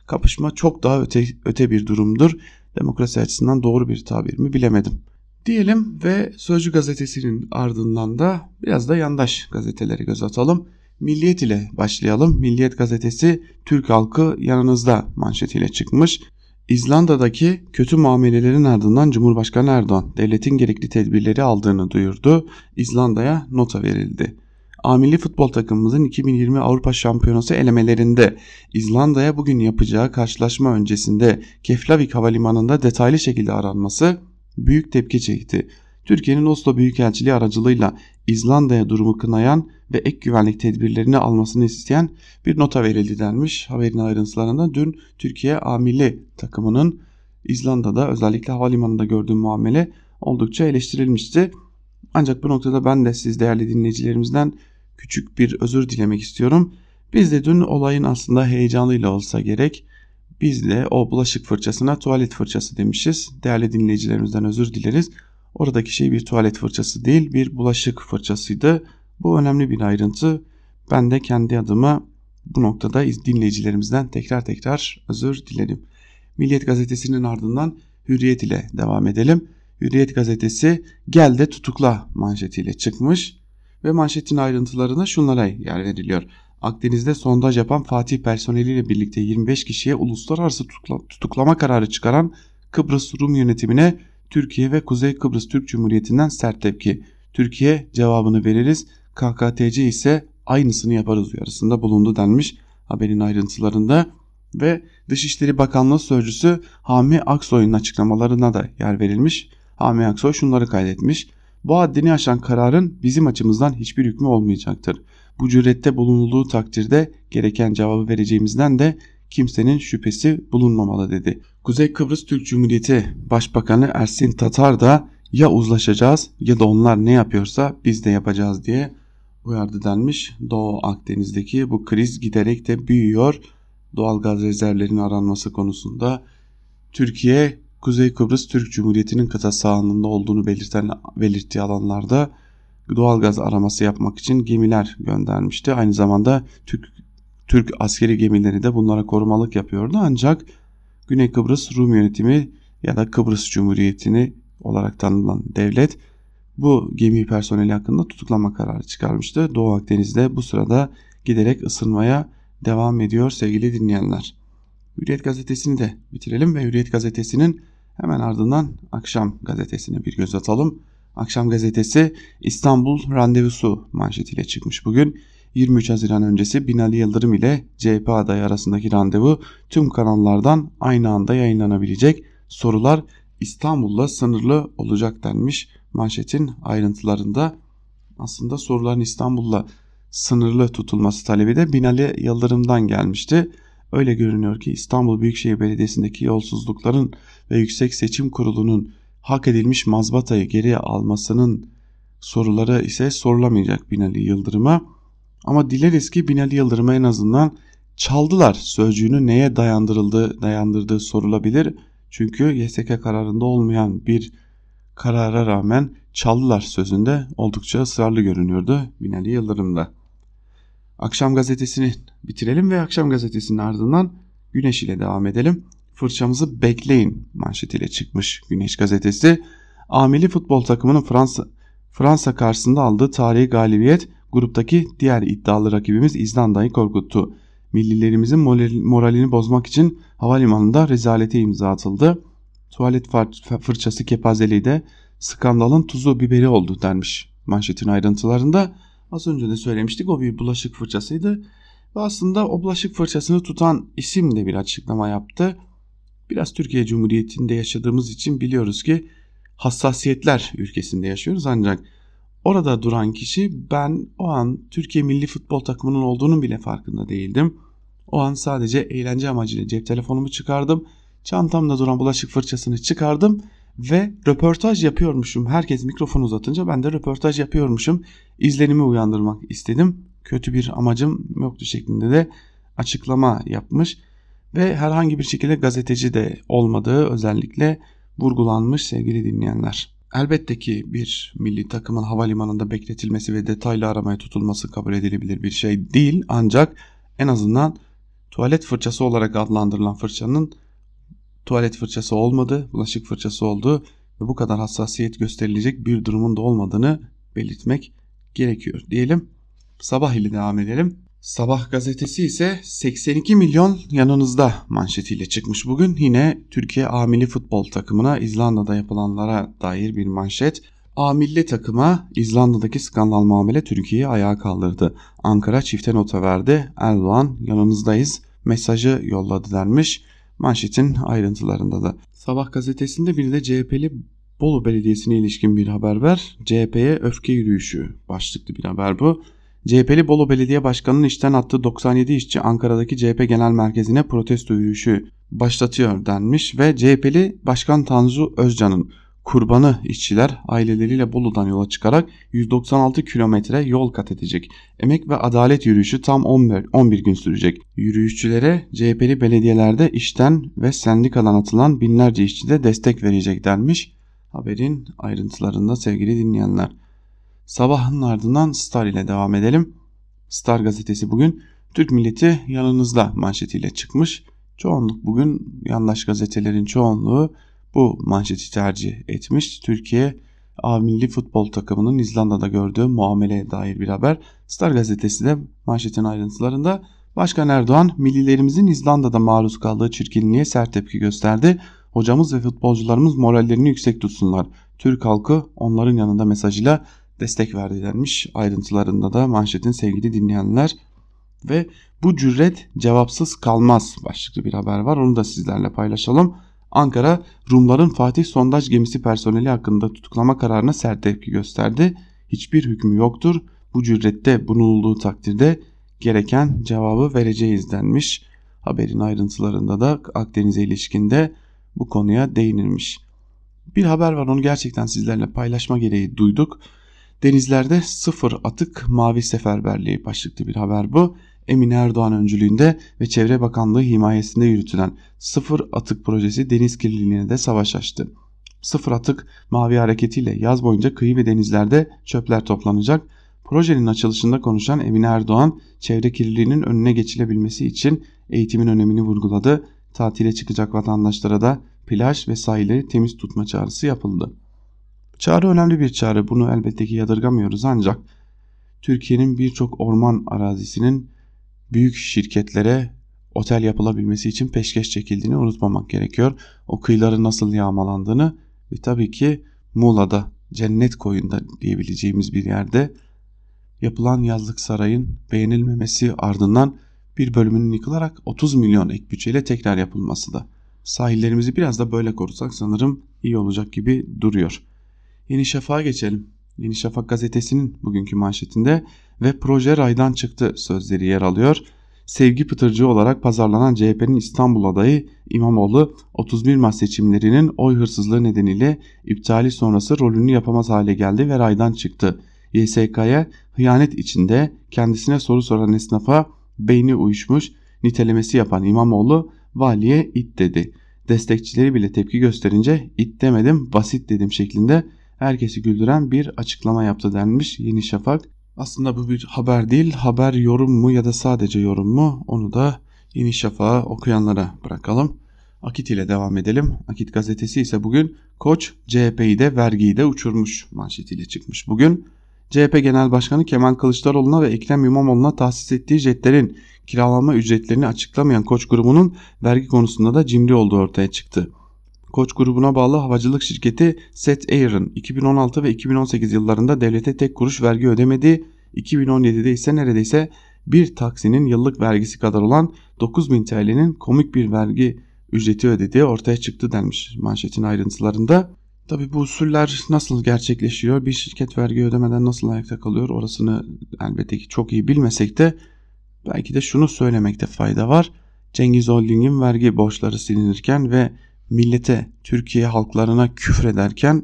Kapışma çok daha öte, öte bir durumdur. Demokrasi açısından doğru bir tabir mi bilemedim diyelim ve Sözcü gazetesinin ardından da biraz da yandaş gazeteleri göz atalım. Milliyet ile başlayalım. Milliyet gazetesi Türk halkı yanınızda manşetiyle çıkmış. İzlanda'daki kötü muamelelerin ardından Cumhurbaşkanı Erdoğan devletin gerekli tedbirleri aldığını duyurdu. İzlanda'ya nota verildi. Amilli futbol takımımızın 2020 Avrupa Şampiyonası elemelerinde İzlanda'ya bugün yapacağı karşılaşma öncesinde Keflavik Havalimanı'nda detaylı şekilde aranması büyük tepki çekti. Türkiye'nin Oslo Büyükelçiliği aracılığıyla İzlanda'ya durumu kınayan ve ek güvenlik tedbirlerini almasını isteyen bir nota verildi denmiş. Haberin ayrıntılarında dün Türkiye amili takımının İzlanda'da özellikle havalimanında gördüğü muamele oldukça eleştirilmişti. Ancak bu noktada ben de siz değerli dinleyicilerimizden küçük bir özür dilemek istiyorum. Biz de dün olayın aslında heyecanıyla olsa gerek biz de o bulaşık fırçasına tuvalet fırçası demişiz. Değerli dinleyicilerimizden özür dileriz. Oradaki şey bir tuvalet fırçası değil bir bulaşık fırçasıydı. Bu önemli bir ayrıntı. Ben de kendi adıma bu noktada dinleyicilerimizden tekrar tekrar özür dilerim. Milliyet gazetesinin ardından Hürriyet ile devam edelim. Hürriyet gazetesi gel de tutukla manşetiyle çıkmış ve manşetin ayrıntılarına şunlara yer veriliyor. Akdeniz'de sondaj yapan Fatih personeliyle birlikte 25 kişiye uluslararası tutuklama kararı çıkaran Kıbrıs Rum yönetimine Türkiye ve Kuzey Kıbrıs Türk Cumhuriyeti'nden sert tepki. Türkiye cevabını veririz, KKTC ise aynısını yaparız uyarısında bulundu denmiş haberin ayrıntılarında ve Dışişleri Bakanlığı Sözcüsü Hami Aksoy'un açıklamalarına da yer verilmiş. Hami Aksoy şunları kaydetmiş. Bu haddini aşan kararın bizim açımızdan hiçbir hükmü olmayacaktır. Bu cürette bulunulduğu takdirde gereken cevabı vereceğimizden de kimsenin şüphesi bulunmamalı dedi. Kuzey Kıbrıs Türk Cumhuriyeti Başbakanı Ersin Tatar da ya uzlaşacağız ya da onlar ne yapıyorsa biz de yapacağız diye uyardı denmiş. Doğu Akdeniz'deki bu kriz giderek de büyüyor. Doğal gaz rezervlerinin aranması konusunda Türkiye Kuzey Kıbrıs Türk Cumhuriyeti'nin kıta sahanlığında olduğunu belirten, belirttiği alanlarda doğal gaz araması yapmak için gemiler göndermişti. Aynı zamanda Türk, Türk askeri gemileri de bunlara korumalık yapıyordu. Ancak Güney Kıbrıs Rum yönetimi ya da Kıbrıs Cumhuriyeti'ni olarak tanınan devlet bu gemi personeli hakkında tutuklama kararı çıkarmıştı. Doğu Akdeniz'de bu sırada giderek ısınmaya devam ediyor sevgili dinleyenler. Hürriyet gazetesini de bitirelim ve Hürriyet gazetesinin hemen ardından Akşam gazetesine bir göz atalım. Akşam gazetesi İstanbul randevusu manşetiyle çıkmış bugün. 23 Haziran öncesi Binali Yıldırım ile CHP adayı arasındaki randevu tüm kanallardan aynı anda yayınlanabilecek. Sorular İstanbul'la sınırlı olacak denmiş manşetin ayrıntılarında. Aslında soruların İstanbul'la sınırlı tutulması talebi de Binali Yıldırım'dan gelmişti. Öyle görünüyor ki İstanbul Büyükşehir Belediyesi'ndeki yolsuzlukların ve Yüksek Seçim Kurulu'nun hak edilmiş mazbatayı geriye almasının soruları ise sorulamayacak Binali Yıldırım'a. Ama dileriz ki Binali Yıldırım'a en azından çaldılar sözcüğünü neye dayandırıldığı, dayandırdığı sorulabilir. Çünkü YSK kararında olmayan bir karara rağmen çaldılar sözünde oldukça ısrarlı görünüyordu Binali Yıldırım'da. Akşam gazetesini bitirelim ve akşam gazetesinin ardından Güneş ile devam edelim. Fırçamızı bekleyin manşetiyle çıkmış Güneş gazetesi. Amili futbol takımının Fransa Fransa karşısında aldığı tarihi galibiyet gruptaki diğer iddialı rakibimiz İzlanda'yı korkuttu. Millilerimizin moralini bozmak için havalimanında rezalete imza atıldı. Tuvalet fırçası kepazeliği de skandalın tuzu biberi oldu denmiş manşetin ayrıntılarında. Az önce de söylemiştik o bir bulaşık fırçasıydı. Ve aslında o bulaşık fırçasını tutan isim de bir açıklama yaptı. Biraz Türkiye Cumhuriyeti'nde yaşadığımız için biliyoruz ki hassasiyetler ülkesinde yaşıyoruz ancak orada duran kişi ben o an Türkiye milli futbol takımının olduğunun bile farkında değildim. O an sadece eğlence amacıyla cep telefonumu çıkardım. Çantamda duran bulaşık fırçasını çıkardım ve röportaj yapıyormuşum. Herkes mikrofon uzatınca ben de röportaj yapıyormuşum. İzlenimi uyandırmak istedim. Kötü bir amacım yoktu şeklinde de açıklama yapmış ve herhangi bir şekilde gazeteci de olmadığı özellikle vurgulanmış sevgili dinleyenler. Elbette ki bir milli takımın havalimanında bekletilmesi ve detaylı aramaya tutulması kabul edilebilir bir şey değil ancak en azından tuvalet fırçası olarak adlandırılan fırçanın tuvalet fırçası olmadı, bulaşık fırçası oldu ve bu kadar hassasiyet gösterilecek bir durumun da olmadığını belirtmek gerekiyor diyelim. Sabah ile devam edelim. Sabah gazetesi ise 82 milyon yanınızda manşetiyle çıkmış bugün. Yine Türkiye A milli futbol takımına İzlanda'da yapılanlara dair bir manşet. A milli takıma İzlanda'daki skandal muamele Türkiye'yi ayağa kaldırdı. Ankara çifte nota verdi. Erdoğan yanınızdayız mesajı yolladı denmiş manşetin ayrıntılarında da. Sabah gazetesinde bir de CHP'li Bolu Belediyesi'ne ilişkin bir haber var. CHP'ye öfke yürüyüşü başlıklı bir haber bu. CHP'li Bolu Belediye Başkanı'nın işten attığı 97 işçi Ankara'daki CHP Genel Merkezi'ne protesto yürüyüşü başlatıyor denmiş ve CHP'li Başkan Tanzu Özcan'ın kurbanı işçiler aileleriyle Bolu'dan yola çıkarak 196 kilometre yol kat edecek. Emek ve adalet yürüyüşü tam 11, 11 gün sürecek. Yürüyüşçülere CHP'li belediyelerde işten ve sendikadan atılan binlerce işçi de destek verecek denmiş. Haberin ayrıntılarında sevgili dinleyenler. Sabahın ardından Star ile devam edelim. Star gazetesi bugün Türk milleti yanınızda manşetiyle çıkmış. Çoğunluk bugün yandaş gazetelerin çoğunluğu bu manşeti tercih etmiş. Türkiye A milli futbol takımının İzlanda'da gördüğü muameleye dair bir haber. Star gazetesi de manşetin ayrıntılarında Başkan Erdoğan millilerimizin İzlanda'da maruz kaldığı çirkinliğe sert tepki gösterdi. Hocamız ve futbolcularımız morallerini yüksek tutsunlar. Türk halkı onların yanında mesajıyla destek verdi denmiş. Ayrıntılarında da manşetin sevgili dinleyenler ve bu cüret cevapsız kalmaz başlıklı bir haber var. Onu da sizlerle paylaşalım. Ankara, Rumların Fatih sondaj gemisi personeli hakkında tutuklama kararına sert tepki gösterdi. Hiçbir hükmü yoktur. Bu cürette bulunulduğu takdirde gereken cevabı vereceğiz denmiş. Haberin ayrıntılarında da Akdeniz'e ilişkinde bu konuya değinilmiş. Bir haber var onu gerçekten sizlerle paylaşma gereği duyduk. Denizlerde sıfır atık mavi seferberliği başlıklı bir haber bu. Emine Erdoğan öncülüğünde ve Çevre Bakanlığı himayesinde yürütülen Sıfır Atık projesi deniz kirliliğine de savaş açtı. Sıfır Atık mavi hareketiyle yaz boyunca kıyı ve denizlerde çöpler toplanacak. Projenin açılışında konuşan Emine Erdoğan, çevre kirliliğinin önüne geçilebilmesi için eğitimin önemini vurguladı. Tatile çıkacak vatandaşlara da plaj ve sahilleri temiz tutma çağrısı yapıldı. Çağrı önemli bir çağrı bunu elbette ki yadırgamıyoruz ancak Türkiye'nin birçok orman arazisinin büyük şirketlere otel yapılabilmesi için peşkeş çekildiğini unutmamak gerekiyor. O kıyıların nasıl yağmalandığını ve tabii ki Muğla'da cennet koyunda diyebileceğimiz bir yerde yapılan yazlık sarayın beğenilmemesi ardından bir bölümünün yıkılarak 30 milyon ek bütçeyle tekrar yapılması da. Sahillerimizi biraz da böyle korusak sanırım iyi olacak gibi duruyor. Yeni Şafak'a geçelim. Yeni Şafak gazetesinin bugünkü manşetinde ve proje raydan çıktı sözleri yer alıyor. Sevgi pıtırcı olarak pazarlanan CHP'nin İstanbul adayı İmamoğlu 31 Mart seçimlerinin oy hırsızlığı nedeniyle iptali sonrası rolünü yapamaz hale geldi ve raydan çıktı. YSK'ya hıyanet içinde kendisine soru soran esnafa beyni uyuşmuş nitelemesi yapan İmamoğlu valiye it dedi. Destekçileri bile tepki gösterince it demedim basit dedim şeklinde herkesi güldüren bir açıklama yaptı denmiş Yeni Şafak. Aslında bu bir haber değil haber yorum mu ya da sadece yorum mu onu da Yeni Şafak'a okuyanlara bırakalım. Akit ile devam edelim. Akit gazetesi ise bugün Koç CHP'yi de vergiyi de uçurmuş manşetiyle çıkmış bugün. CHP Genel Başkanı Kemal Kılıçdaroğlu'na ve Ekrem İmamoğlu'na tahsis ettiği jetlerin kiralama ücretlerini açıklamayan Koç grubunun vergi konusunda da cimri olduğu ortaya çıktı. Koç grubuna bağlı havacılık şirketi Set Air'ın 2016 ve 2018 yıllarında devlete tek kuruş vergi ödemediği, 2017'de ise neredeyse bir taksinin yıllık vergisi kadar olan 9000 TL'nin komik bir vergi ücreti ödediği ortaya çıktı denmiş manşetin ayrıntılarında. Tabi bu usuller nasıl gerçekleşiyor, bir şirket vergi ödemeden nasıl ayakta kalıyor orasını elbette ki çok iyi bilmesek de belki de şunu söylemekte fayda var. Cengiz Holding'in vergi borçları silinirken ve millete, Türkiye halklarına küfrederken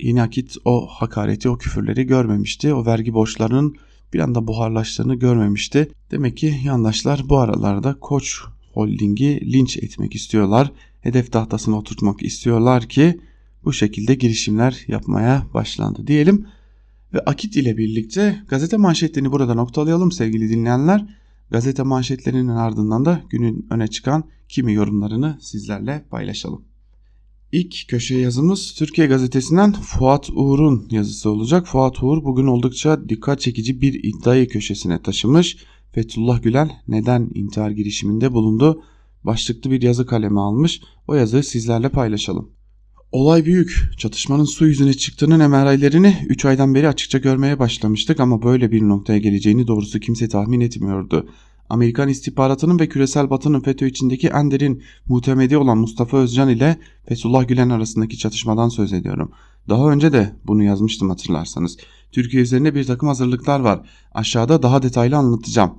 yine akit o hakareti, o küfürleri görmemişti. O vergi borçlarının bir anda buharlaştığını görmemişti. Demek ki yandaşlar bu aralarda Koç Holding'i linç etmek istiyorlar. Hedef tahtasına oturtmak istiyorlar ki bu şekilde girişimler yapmaya başlandı diyelim. Ve Akit ile birlikte gazete manşetlerini burada noktalayalım sevgili dinleyenler. Gazete manşetlerinin ardından da günün öne çıkan kimi yorumlarını sizlerle paylaşalım. İlk köşe yazımız Türkiye Gazetesi'nden Fuat Uğur'un yazısı olacak. Fuat Uğur bugün oldukça dikkat çekici bir iddiayı köşesine taşımış. Fethullah Gülen neden intihar girişiminde bulundu? Başlıklı bir yazı kaleme almış. O yazıyı sizlerle paylaşalım. Olay büyük. Çatışmanın su yüzüne çıktığının emarelerini 3 aydan beri açıkça görmeye başlamıştık ama böyle bir noktaya geleceğini doğrusu kimse tahmin etmiyordu. Amerikan istihbaratının ve küresel batının FETÖ içindeki en derin muhtemedi olan Mustafa Özcan ile Fethullah Gülen arasındaki çatışmadan söz ediyorum. Daha önce de bunu yazmıştım hatırlarsanız. Türkiye üzerinde bir takım hazırlıklar var. Aşağıda daha detaylı anlatacağım.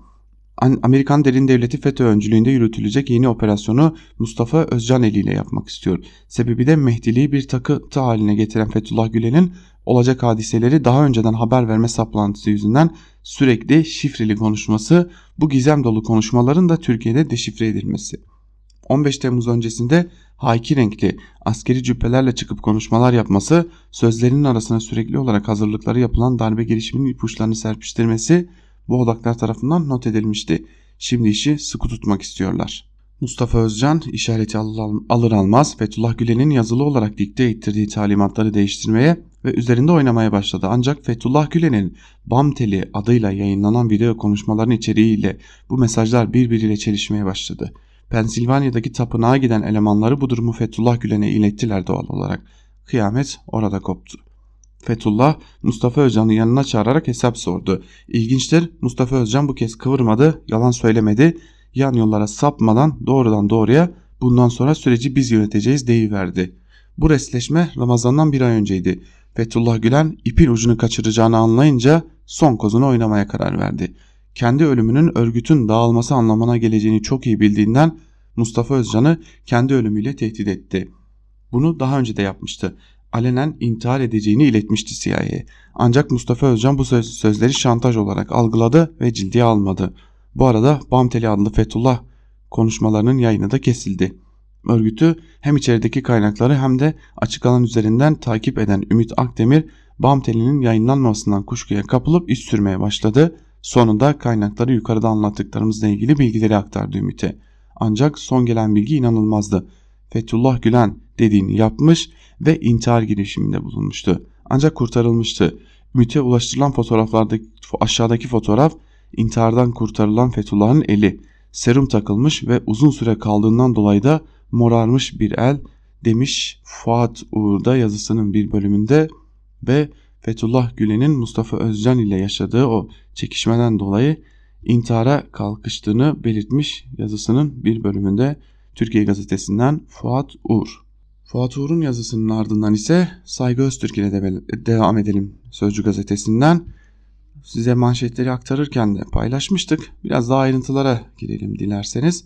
Amerikan derin devleti FETÖ öncülüğünde yürütülecek yeni operasyonu Mustafa Özcan eliyle yapmak istiyor. Sebebi de Mehdiliği bir takıntı haline getiren Fethullah Gülen'in olacak hadiseleri daha önceden haber verme saplantısı yüzünden sürekli şifreli konuşması, bu gizem dolu konuşmaların da Türkiye'de deşifre edilmesi. 15 Temmuz öncesinde haki renkli askeri cübbelerle çıkıp konuşmalar yapması, sözlerinin arasına sürekli olarak hazırlıkları yapılan darbe girişiminin ipuçlarını serpiştirmesi bu odaklar tarafından not edilmişti. Şimdi işi sıkı tutmak istiyorlar. Mustafa Özcan işareti alır almaz Fethullah Gülen'in yazılı olarak dikte ettirdiği talimatları değiştirmeye ve üzerinde oynamaya başladı. Ancak Fethullah Gülen'in Bamteli adıyla yayınlanan video konuşmaların içeriğiyle bu mesajlar birbiriyle çelişmeye başladı. Pensilvanya'daki tapınağa giden elemanları bu durumu Fethullah Gülen'e ilettiler doğal olarak. Kıyamet orada koptu. Fethullah Mustafa Özcan'ı yanına çağırarak hesap sordu. İlginçtir Mustafa Özcan bu kez kıvırmadı, yalan söylemedi. Yan yollara sapmadan doğrudan doğruya Bundan sonra süreci biz yöneteceğiz deyiverdi. Bu resleşme Ramazan'dan bir ay önceydi. Fethullah Gülen ipin ucunu kaçıracağını anlayınca son kozunu oynamaya karar verdi. Kendi ölümünün örgütün dağılması anlamına geleceğini çok iyi bildiğinden Mustafa Özcan'ı kendi ölümüyle tehdit etti. Bunu daha önce de yapmıştı. Alenen intihar edeceğini iletmişti CIA'ye. Ancak Mustafa Özcan bu söz, sözleri şantaj olarak algıladı ve ciddiye almadı. Bu arada Bamteli adlı Fethullah konuşmalarının yayını da kesildi. Örgütü hem içerideki kaynakları hem de açık alan üzerinden takip eden Ümit Akdemir Bamteli'nin yayınlanmasından kuşkuya kapılıp iş sürmeye başladı. Sonunda kaynakları yukarıda anlattıklarımızla ilgili bilgileri aktardı Ümit'e. Ancak son gelen bilgi inanılmazdı. Fethullah Gülen dediğini yapmış ve intihar girişiminde bulunmuştu. Ancak kurtarılmıştı. Ümit'e ulaştırılan fotoğraflardaki aşağıdaki fotoğraf intihardan kurtarılan Fethullah'ın eli. Serum takılmış ve uzun süre kaldığından dolayı da morarmış bir el demiş Fuat Uğur'da yazısının bir bölümünde ve Fethullah Gülen'in Mustafa Özcan ile yaşadığı o çekişmeden dolayı intihara kalkıştığını belirtmiş yazısının bir bölümünde Türkiye Gazetesi'nden Fuat Uğur. Fuat Uğur'un yazısının ardından ise Saygı Öztürk ile de devam edelim Sözcü Gazetesi'nden. Size manşetleri aktarırken de paylaşmıştık. Biraz daha ayrıntılara girelim dilerseniz.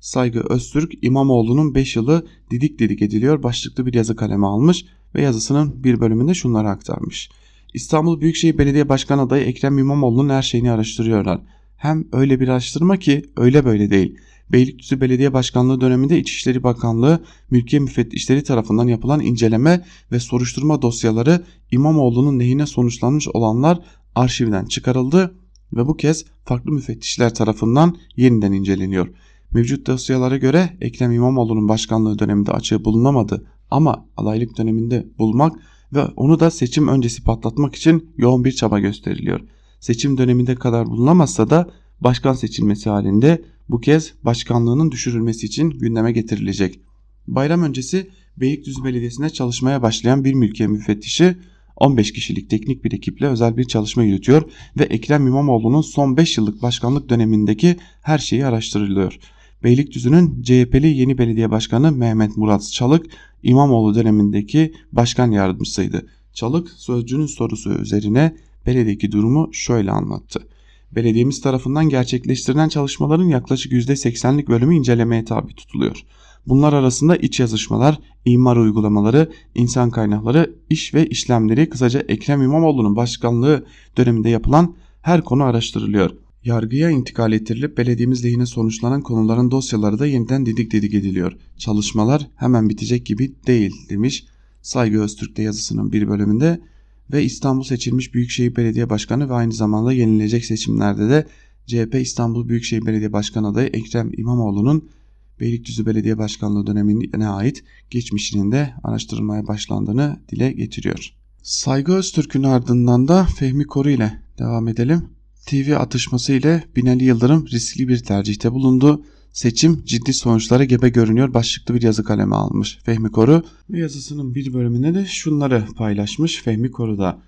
Saygı Öztürk İmamoğlu'nun 5 yılı didik didik ediliyor başlıklı bir yazı kaleme almış ve yazısının bir bölümünde şunları aktarmış. İstanbul Büyükşehir Belediye Başkan adayı Ekrem İmamoğlu'nun her şeyini araştırıyorlar. Hem öyle bir araştırma ki öyle böyle değil. Beylikdüzü Belediye Başkanlığı döneminde İçişleri Bakanlığı mülkiye müfettişleri tarafından yapılan inceleme ve soruşturma dosyaları İmamoğlu'nun lehine sonuçlanmış olanlar arşivden çıkarıldı ve bu kez farklı müfettişler tarafından yeniden inceleniyor. Mevcut dosyalara göre Ekrem İmamoğlu'nun başkanlığı döneminde açığı bulunamadı ama adaylık döneminde bulmak ve onu da seçim öncesi patlatmak için yoğun bir çaba gösteriliyor. Seçim döneminde kadar bulunamazsa da başkan seçilmesi halinde bu kez başkanlığının düşürülmesi için gündeme getirilecek. Bayram öncesi Beylikdüzü Belediyesi'nde çalışmaya başlayan bir mülkiye müfettişi 15 kişilik teknik bir ekiple özel bir çalışma yürütüyor ve Ekrem İmamoğlu'nun son 5 yıllık başkanlık dönemindeki her şeyi araştırılıyor. Beylikdüzü'nün CHP'li yeni belediye başkanı Mehmet Murat Çalık İmamoğlu dönemindeki başkan yardımcısıydı. Çalık sözcünün sorusu üzerine belediyeki durumu şöyle anlattı. Belediyemiz tarafından gerçekleştirilen çalışmaların yaklaşık %80'lik bölümü incelemeye tabi tutuluyor. Bunlar arasında iç yazışmalar, imar uygulamaları, insan kaynakları, iş ve işlemleri kısaca Ekrem İmamoğlu'nun başkanlığı döneminde yapılan her konu araştırılıyor. Yargıya intikal ettirilip belediyemiz lehine sonuçlanan konuların dosyaları da yeniden didik didik ediliyor. Çalışmalar hemen bitecek gibi değil demiş Saygı Öztürk'te yazısının bir bölümünde ve İstanbul seçilmiş Büyükşehir Belediye Başkanı ve aynı zamanda yenilecek seçimlerde de CHP İstanbul Büyükşehir Belediye Başkanı adayı Ekrem İmamoğlu'nun Beylikdüzü Belediye Başkanlığı dönemine ait geçmişinin de araştırılmaya başlandığını dile getiriyor. Saygı Öztürk'ün ardından da Fehmi Koru ile devam edelim. TV atışması ile Binali Yıldırım riskli bir tercihte bulundu. Seçim ciddi sonuçlara gebe görünüyor başlıklı bir yazı kaleme almış Fehmi Koru. Ve yazısının bir bölümünde de şunları paylaşmış Fehmi Koru'da.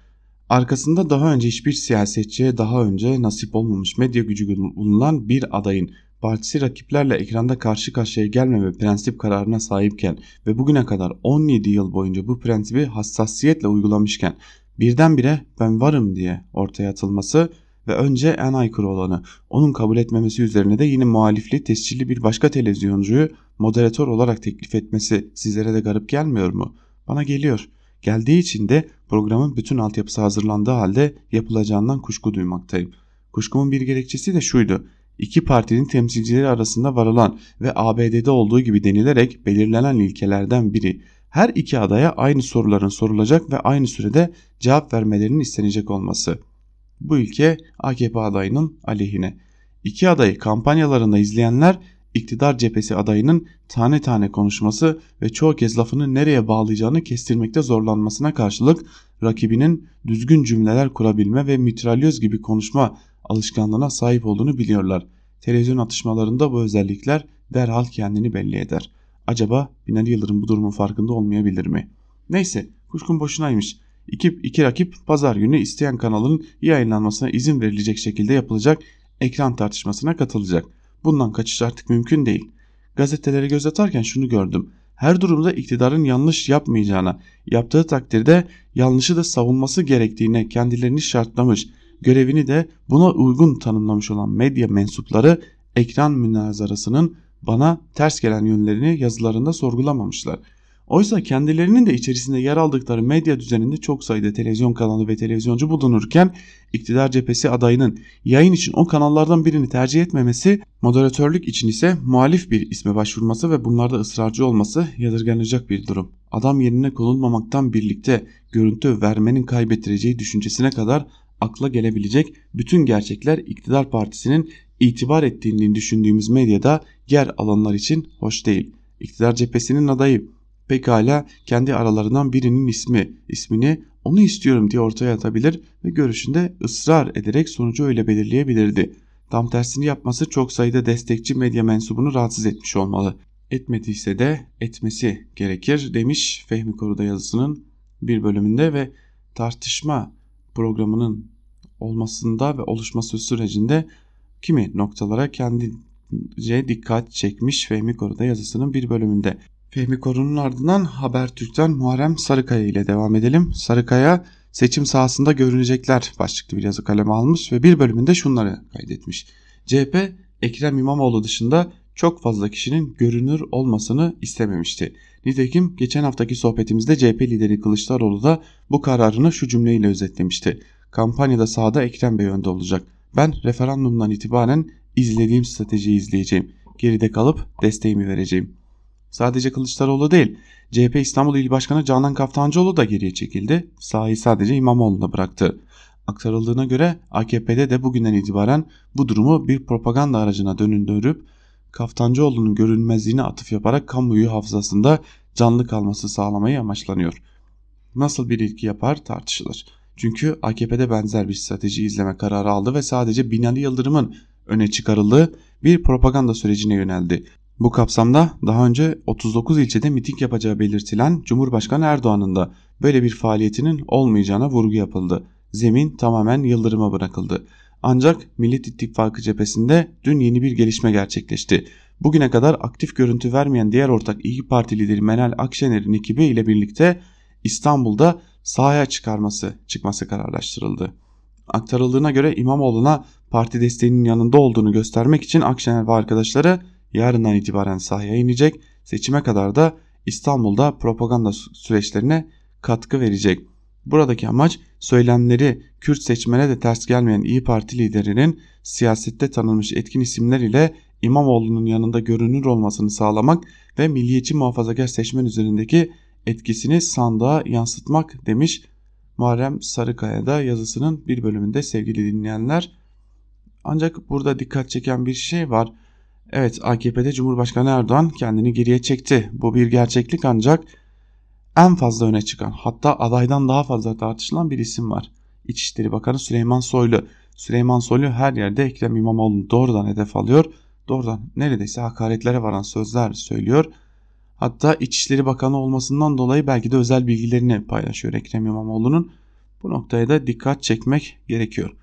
Arkasında daha önce hiçbir siyasetçiye daha önce nasip olmamış medya gücü bulunan bir adayın partisi rakiplerle ekranda karşı karşıya gelmeme prensip kararına sahipken ve bugüne kadar 17 yıl boyunca bu prensibi hassasiyetle uygulamışken birdenbire ben varım diye ortaya atılması ve önce en aykırı olanı onun kabul etmemesi üzerine de yine muhalifli tescilli bir başka televizyoncuyu moderatör olarak teklif etmesi sizlere de garip gelmiyor mu? Bana geliyor. Geldiği için de programın bütün altyapısı hazırlandığı halde yapılacağından kuşku duymaktayım. Kuşkumun bir gerekçesi de şuydu. İki partinin temsilcileri arasında varılan ve ABD'de olduğu gibi denilerek belirlenen ilkelerden biri her iki adaya aynı soruların sorulacak ve aynı sürede cevap vermelerinin istenecek olması. Bu ülke AKP adayının aleyhine. İki adayı kampanyalarında izleyenler iktidar cephesi adayının tane tane konuşması ve çoğu kez lafını nereye bağlayacağını kestirmekte zorlanmasına karşılık rakibinin düzgün cümleler kurabilme ve mitralyöz gibi konuşma alışkanlığına sahip olduğunu biliyorlar. Televizyon atışmalarında bu özellikler derhal kendini belli eder. Acaba Binali Yıldırım bu durumun farkında olmayabilir mi? Neyse kuşkun boşunaymış. İki, iki rakip pazar günü isteyen kanalın yayınlanmasına izin verilecek şekilde yapılacak ekran tartışmasına katılacak. Bundan kaçış artık mümkün değil. gazeteleri göz atarken şunu gördüm. Her durumda iktidarın yanlış yapmayacağına, yaptığı takdirde yanlışı da savunması gerektiğine kendilerini şartlamış, görevini de buna uygun tanımlamış olan medya mensupları ekran münazarasının bana ters gelen yönlerini yazılarında sorgulamamışlar. Oysa kendilerinin de içerisinde yer aldıkları medya düzeninde çok sayıda televizyon kanalı ve televizyoncu bulunurken iktidar cephesi adayının yayın için o kanallardan birini tercih etmemesi, moderatörlük için ise muhalif bir isme başvurması ve bunlarda ısrarcı olması yadırganacak bir durum. Adam yerine konulmamaktan birlikte görüntü vermenin kaybettireceği düşüncesine kadar akla gelebilecek bütün gerçekler iktidar partisinin itibar ettiğini düşündüğümüz medyada yer alanlar için hoş değil. İktidar cephesinin adayı pekala kendi aralarından birinin ismi, ismini onu istiyorum diye ortaya atabilir ve görüşünde ısrar ederek sonucu öyle belirleyebilirdi. Tam tersini yapması çok sayıda destekçi medya mensubunu rahatsız etmiş olmalı. Etmediyse de etmesi gerekir demiş Fehmi Koruda yazısının bir bölümünde ve tartışma programının olmasında ve oluşması sürecinde kimi noktalara kendince dikkat çekmiş Fehmi Koruda yazısının bir bölümünde. Fehmi Korun'un ardından Habertürk'ten Muharrem Sarıkaya ile devam edelim. Sarıkaya seçim sahasında görünecekler başlıklı bir yazı kaleme almış ve bir bölümünde şunları kaydetmiş. CHP Ekrem İmamoğlu dışında çok fazla kişinin görünür olmasını istememişti. Nitekim geçen haftaki sohbetimizde CHP lideri Kılıçdaroğlu da bu kararını şu cümleyle özetlemişti. Kampanyada sahada Ekrem Bey önde olacak. Ben referandumdan itibaren izlediğim stratejiyi izleyeceğim. Geride kalıp desteğimi vereceğim. Sadece Kılıçdaroğlu değil, CHP İstanbul İl Başkanı Canan Kaftancıoğlu da geriye çekildi. Sahayı sadece İmamoğlu'na bıraktı. Aktarıldığına göre AKP'de de bugünden itibaren bu durumu bir propaganda aracına dönündürüp Kaftancıoğlu'nun görünmezliğine atıf yaparak kamuoyu hafızasında canlı kalması sağlamayı amaçlanıyor. Nasıl bir ilki yapar tartışılır. Çünkü AKP'de benzer bir strateji izleme kararı aldı ve sadece Binali Yıldırım'ın öne çıkarıldığı bir propaganda sürecine yöneldi. Bu kapsamda daha önce 39 ilçede miting yapacağı belirtilen Cumhurbaşkanı Erdoğan'ın da böyle bir faaliyetinin olmayacağına vurgu yapıldı. Zemin tamamen Yıldırım'a bırakıldı. Ancak Millet İttifakı cephesinde dün yeni bir gelişme gerçekleşti. Bugüne kadar aktif görüntü vermeyen diğer ortak İyi Parti lideri Meral Akşener'in ekibi ile birlikte İstanbul'da sahaya çıkarması çıkması kararlaştırıldı. Aktarıldığına göre İmamoğlu'na parti desteğinin yanında olduğunu göstermek için Akşener ve arkadaşları yarından itibaren sahaya inecek. Seçime kadar da İstanbul'da propaganda süreçlerine katkı verecek. Buradaki amaç söylemleri Kürt seçmene de ters gelmeyen İyi Parti liderinin siyasette tanınmış etkin isimler ile İmamoğlu'nun yanında görünür olmasını sağlamak ve milliyetçi muhafazakar seçmen üzerindeki etkisini sandığa yansıtmak demiş Muharrem Sarıkaya'da yazısının bir bölümünde sevgili dinleyenler. Ancak burada dikkat çeken bir şey var. Evet AKP'de Cumhurbaşkanı Erdoğan kendini geriye çekti. Bu bir gerçeklik ancak en fazla öne çıkan hatta adaydan daha fazla tartışılan bir isim var. İçişleri Bakanı Süleyman Soylu. Süleyman Soylu her yerde Ekrem İmamoğlu'nu doğrudan hedef alıyor. Doğrudan neredeyse hakaretlere varan sözler söylüyor. Hatta İçişleri Bakanı olmasından dolayı belki de özel bilgilerini paylaşıyor Ekrem İmamoğlu'nun. Bu noktaya da dikkat çekmek gerekiyor.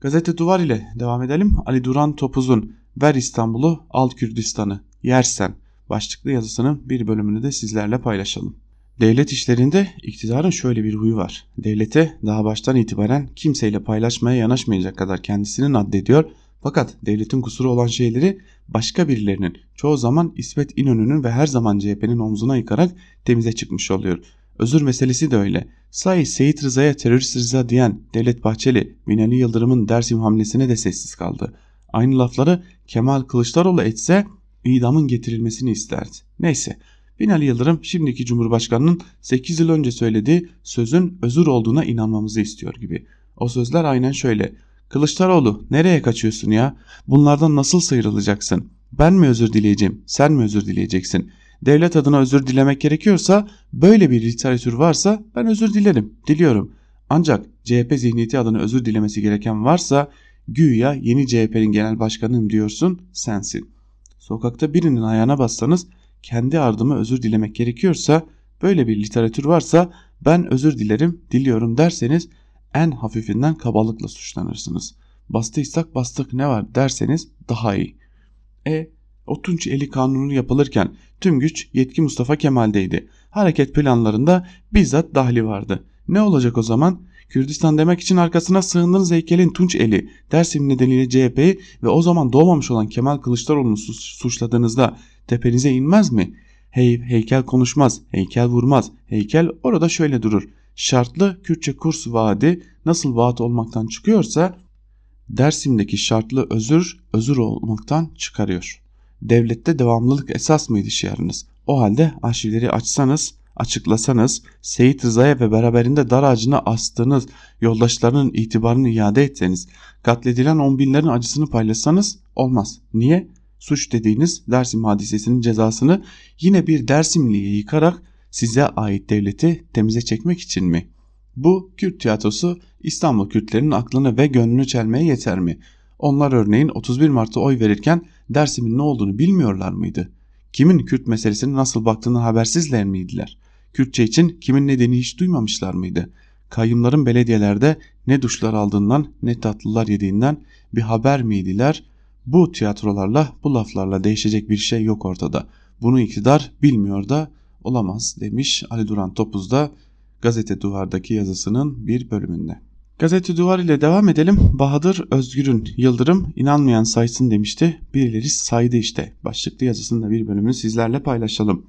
Gazete Duvar ile devam edelim. Ali Duran Topuz'un Ver İstanbul'u, al Kürdistan'ı, yersen başlıklı yazısının bir bölümünü de sizlerle paylaşalım. Devlet işlerinde iktidarın şöyle bir huyu var. Devlete daha baştan itibaren kimseyle paylaşmaya yanaşmayacak kadar kendisini addediyor fakat devletin kusuru olan şeyleri başka birilerinin çoğu zaman İsmet İnönü'nün ve her zaman CHP'nin omzuna yıkarak temize çıkmış oluyor. Özür meselesi de öyle. Say Seyit Rıza'ya terörist Rıza diyen Devlet Bahçeli, Binali Yıldırım'ın Dersim hamlesine de sessiz kaldı. Aynı lafları Kemal Kılıçdaroğlu etse idamın getirilmesini isterdi. Neyse Binali Yıldırım şimdiki Cumhurbaşkanı'nın 8 yıl önce söylediği sözün özür olduğuna inanmamızı istiyor gibi. O sözler aynen şöyle. Kılıçdaroğlu nereye kaçıyorsun ya? Bunlardan nasıl sıyrılacaksın? Ben mi özür dileyeceğim? Sen mi özür dileyeceksin? Devlet adına özür dilemek gerekiyorsa böyle bir literatür varsa ben özür dilerim, diliyorum. Ancak CHP zihniyeti adına özür dilemesi gereken varsa güya yeni CHP'nin genel başkanıyım diyorsun sensin. Sokakta birinin ayağına bassanız kendi ardıma özür dilemek gerekiyorsa böyle bir literatür varsa ben özür dilerim diliyorum derseniz en hafifinden kabalıkla suçlanırsınız. Bastıysak bastık ne var derseniz daha iyi. E O Tunç Eli Kanunu yapılırken tüm güç yetki Mustafa Kemal'deydi. Hareket planlarında bizzat dahli vardı. Ne olacak o zaman? Kürdistan demek için arkasına sığındığınız heykelin Tunç Eli, Dersim nedeniyle CHP'yi ve o zaman doğmamış olan Kemal Kılıçdaroğlu'nu suçladığınızda tepenize inmez mi? Hey, heykel konuşmaz, heykel vurmaz, heykel orada şöyle durur. Şartlı Kürtçe kurs vaadi nasıl vaat olmaktan çıkıyorsa Dersim'deki şartlı özür özür olmaktan çıkarıyor. Devlette devamlılık esas mıydı şiarınız? O halde arşivleri açsanız, açıklasanız, Seyit Rıza'ya ve beraberinde dar ağacına astığınız yoldaşlarının itibarını iade etseniz, katledilen on binlerin acısını paylaşsanız olmaz. Niye? Suç dediğiniz Dersim hadisesinin cezasını yine bir Dersimli'ye yıkarak size ait devleti temize çekmek için mi? Bu Kürt tiyatrosu İstanbul Kürtlerinin aklını ve gönlünü çelmeye yeter mi? Onlar örneğin 31 Mart'ta oy verirken Dersim'in ne olduğunu bilmiyorlar mıydı? Kimin Kürt meselesine nasıl baktığını habersizler miydiler? Kürtçe için kimin nedeni hiç duymamışlar mıydı? Kayyumların belediyelerde ne duşlar aldığından ne tatlılar yediğinden bir haber miydiler? Bu tiyatrolarla bu laflarla değişecek bir şey yok ortada. Bunu iktidar bilmiyor da olamaz demiş Ali Duran Topuz da Gazete Duvar'daki yazısının bir bölümünde. Gazete Duvar ile devam edelim. Bahadır Özgür'ün Yıldırım inanmayan saysın demişti. Birileri saydı işte. Başlıklı yazısının bir bölümünü sizlerle paylaşalım.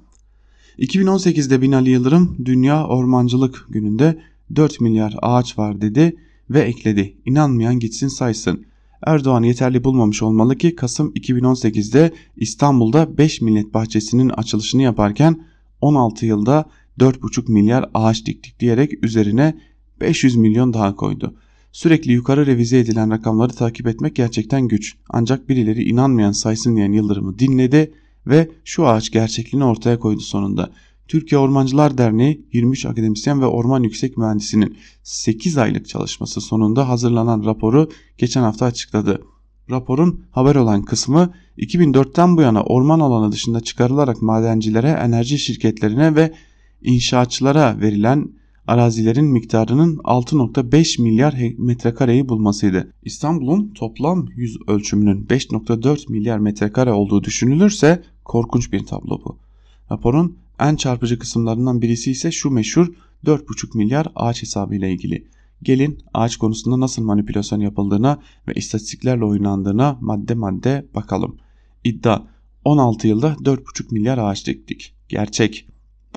2018'de Binali Yıldırım Dünya Ormancılık Günü'nde 4 milyar ağaç var dedi ve ekledi. İnanmayan gitsin saysın. Erdoğan yeterli bulmamış olmalı ki Kasım 2018'de İstanbul'da 5 millet bahçesinin açılışını yaparken 16 yılda 4,5 milyar ağaç diktik diyerek üzerine 500 milyon daha koydu. Sürekli yukarı revize edilen rakamları takip etmek gerçekten güç. Ancak birileri inanmayan saysın diyen Yıldırım'ı dinledi ve şu ağaç gerçekliğini ortaya koydu sonunda. Türkiye Ormancılar Derneği 23 akademisyen ve orman yüksek mühendisinin 8 aylık çalışması sonunda hazırlanan raporu geçen hafta açıkladı. Raporun haber olan kısmı 2004'ten bu yana orman alanı dışında çıkarılarak madencilere, enerji şirketlerine ve inşaatçılara verilen arazilerin miktarının 6.5 milyar metrekareyi bulmasıydı. İstanbul'un toplam yüz ölçümünün 5.4 milyar metrekare olduğu düşünülürse korkunç bir tablo bu. Raporun en çarpıcı kısımlarından birisi ise şu meşhur 4,5 milyar ağaç hesabı ile ilgili. Gelin ağaç konusunda nasıl manipülasyon yapıldığına ve istatistiklerle oynandığına madde madde bakalım. İddia 16 yılda 4,5 milyar ağaç diktik. Gerçek.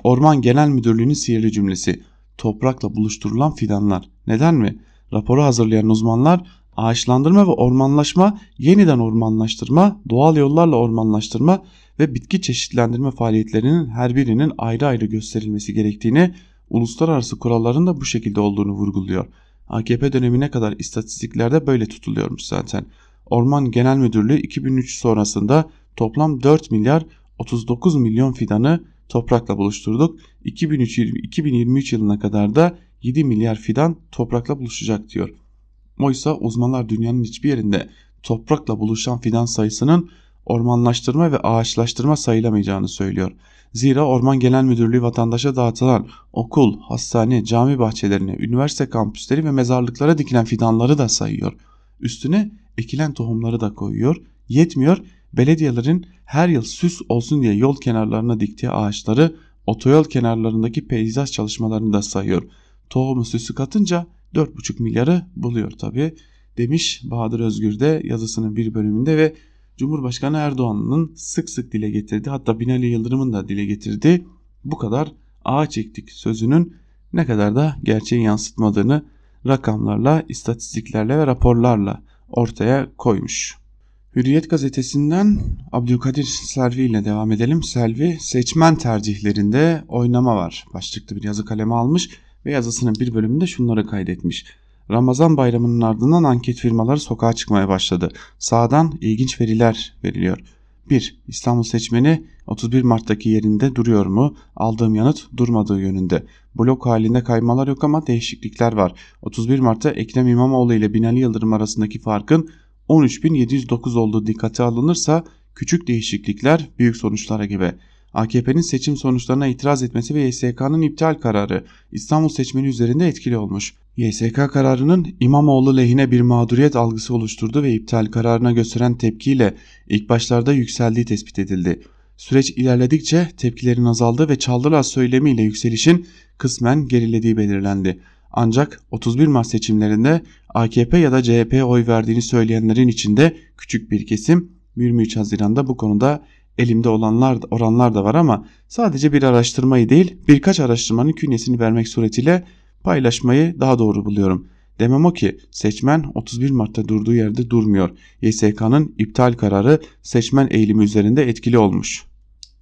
Orman Genel Müdürlüğü'nün sihirli cümlesi. Toprakla buluşturulan fidanlar. Neden mi? Raporu hazırlayan uzmanlar ağaçlandırma ve ormanlaşma, yeniden ormanlaştırma, doğal yollarla ormanlaştırma ve bitki çeşitlendirme faaliyetlerinin her birinin ayrı ayrı gösterilmesi gerektiğini, uluslararası kuralların da bu şekilde olduğunu vurguluyor. AKP dönemine kadar istatistiklerde böyle tutuluyormuş zaten. Orman Genel Müdürlüğü 2003 sonrasında toplam 4 milyar 39 milyon fidanı toprakla buluşturduk. 2023 yılına kadar da 7 milyar fidan toprakla buluşacak diyor. Oysa uzmanlar dünyanın hiçbir yerinde toprakla buluşan fidan sayısının ormanlaştırma ve ağaçlaştırma sayılamayacağını söylüyor. Zira Orman Genel Müdürlüğü vatandaşa dağıtılan okul, hastane, cami bahçelerine, üniversite kampüsleri ve mezarlıklara dikilen fidanları da sayıyor. Üstüne ekilen tohumları da koyuyor. Yetmiyor, belediyelerin her yıl süs olsun diye yol kenarlarına diktiği ağaçları otoyol kenarlarındaki peyzaj çalışmalarını da sayıyor. Tohumu süsü katınca 4,5 milyarı buluyor tabi demiş Bahadır Özgür de yazısının bir bölümünde ve Cumhurbaşkanı Erdoğan'ın sık sık dile getirdiği hatta Binali Yıldırım'ın da dile getirdiği bu kadar ağaç ektik sözünün ne kadar da gerçeği yansıtmadığını rakamlarla, istatistiklerle ve raporlarla ortaya koymuş. Hürriyet gazetesinden Abdülkadir Selvi ile devam edelim. Selvi seçmen tercihlerinde oynama var. Başlıklı bir yazı kaleme almış ve yazısının bir bölümünde şunları kaydetmiş. Ramazan bayramının ardından anket firmaları sokağa çıkmaya başladı. Sağdan ilginç veriler veriliyor. 1. İstanbul seçmeni 31 Mart'taki yerinde duruyor mu? Aldığım yanıt durmadığı yönünde. Blok halinde kaymalar yok ama değişiklikler var. 31 Mart'ta Ekrem İmamoğlu ile Binali Yıldırım arasındaki farkın 13.709 olduğu dikkate alınırsa küçük değişiklikler büyük sonuçlara gibi. AKP'nin seçim sonuçlarına itiraz etmesi ve YSK'nın iptal kararı İstanbul seçmeni üzerinde etkili olmuş. YSK kararının İmamoğlu lehine bir mağduriyet algısı oluşturdu ve iptal kararına gösteren tepkiyle ilk başlarda yükseldiği tespit edildi. Süreç ilerledikçe tepkilerin azaldığı ve çaldılar söylemiyle yükselişin kısmen gerilediği belirlendi. Ancak 31 Mart seçimlerinde AKP ya da CHP'ye oy verdiğini söyleyenlerin içinde küçük bir kesim 23 Haziran'da bu konuda elimde olanlar oranlar da var ama sadece bir araştırmayı değil birkaç araştırmanın künyesini vermek suretiyle paylaşmayı daha doğru buluyorum. Demem o ki seçmen 31 Mart'ta durduğu yerde durmuyor. YSK'nın iptal kararı seçmen eğilimi üzerinde etkili olmuş.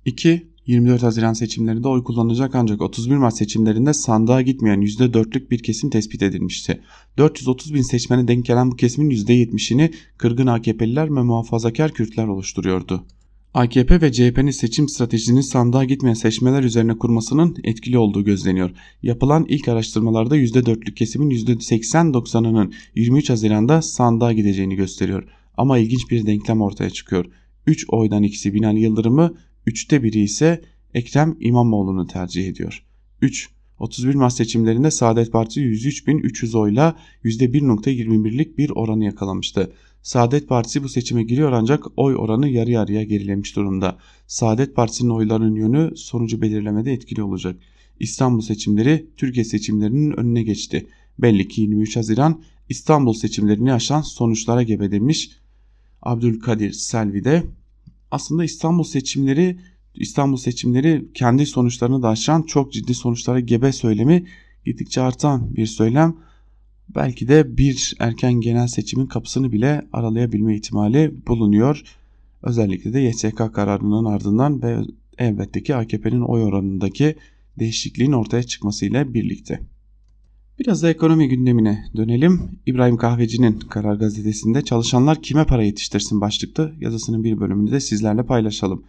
2. 24 Haziran seçimlerinde oy kullanacak ancak 31 Mart seçimlerinde sandığa gitmeyen %4'lük bir kesim tespit edilmişti. 430 bin seçmene denk gelen bu kesimin %70'ini kırgın AKP'liler ve muhafazakar Kürtler oluşturuyordu. AKP ve CHP'nin seçim stratejisini sandığa gitmeyen seçmeler üzerine kurmasının etkili olduğu gözleniyor. Yapılan ilk araştırmalarda %4'lük kesimin %80-90'ının 23 Haziran'da sandığa gideceğini gösteriyor. Ama ilginç bir denklem ortaya çıkıyor. 3 oydan ikisi Binali Yıldırım'ı, 3'te biri ise Ekrem İmamoğlu'nu tercih ediyor. 3. 31 Mart seçimlerinde Saadet Partisi 103.300 oyla %1.21'lik bir oranı yakalamıştı. Saadet Partisi bu seçime giriyor ancak oy oranı yarı yarıya gerilemiş durumda. Saadet Partisi'nin oylarının yönü sonucu belirlemede etkili olacak. İstanbul seçimleri Türkiye seçimlerinin önüne geçti. Belli ki 23 Haziran İstanbul seçimlerini aşan sonuçlara gebe demiş. Abdülkadir Selvi de aslında İstanbul seçimleri İstanbul seçimleri kendi sonuçlarını da aşan çok ciddi sonuçlara gebe söylemi gittikçe artan bir söylem belki de bir erken genel seçimin kapısını bile aralayabilme ihtimali bulunuyor. Özellikle de YSK kararının ardından ve elbette ki AKP'nin oy oranındaki değişikliğin ortaya çıkmasıyla birlikte. Biraz da ekonomi gündemine dönelim. İbrahim Kahveci'nin Karar Gazetesi'nde çalışanlar kime para yetiştirsin başlıklı yazısının bir bölümünü de sizlerle paylaşalım.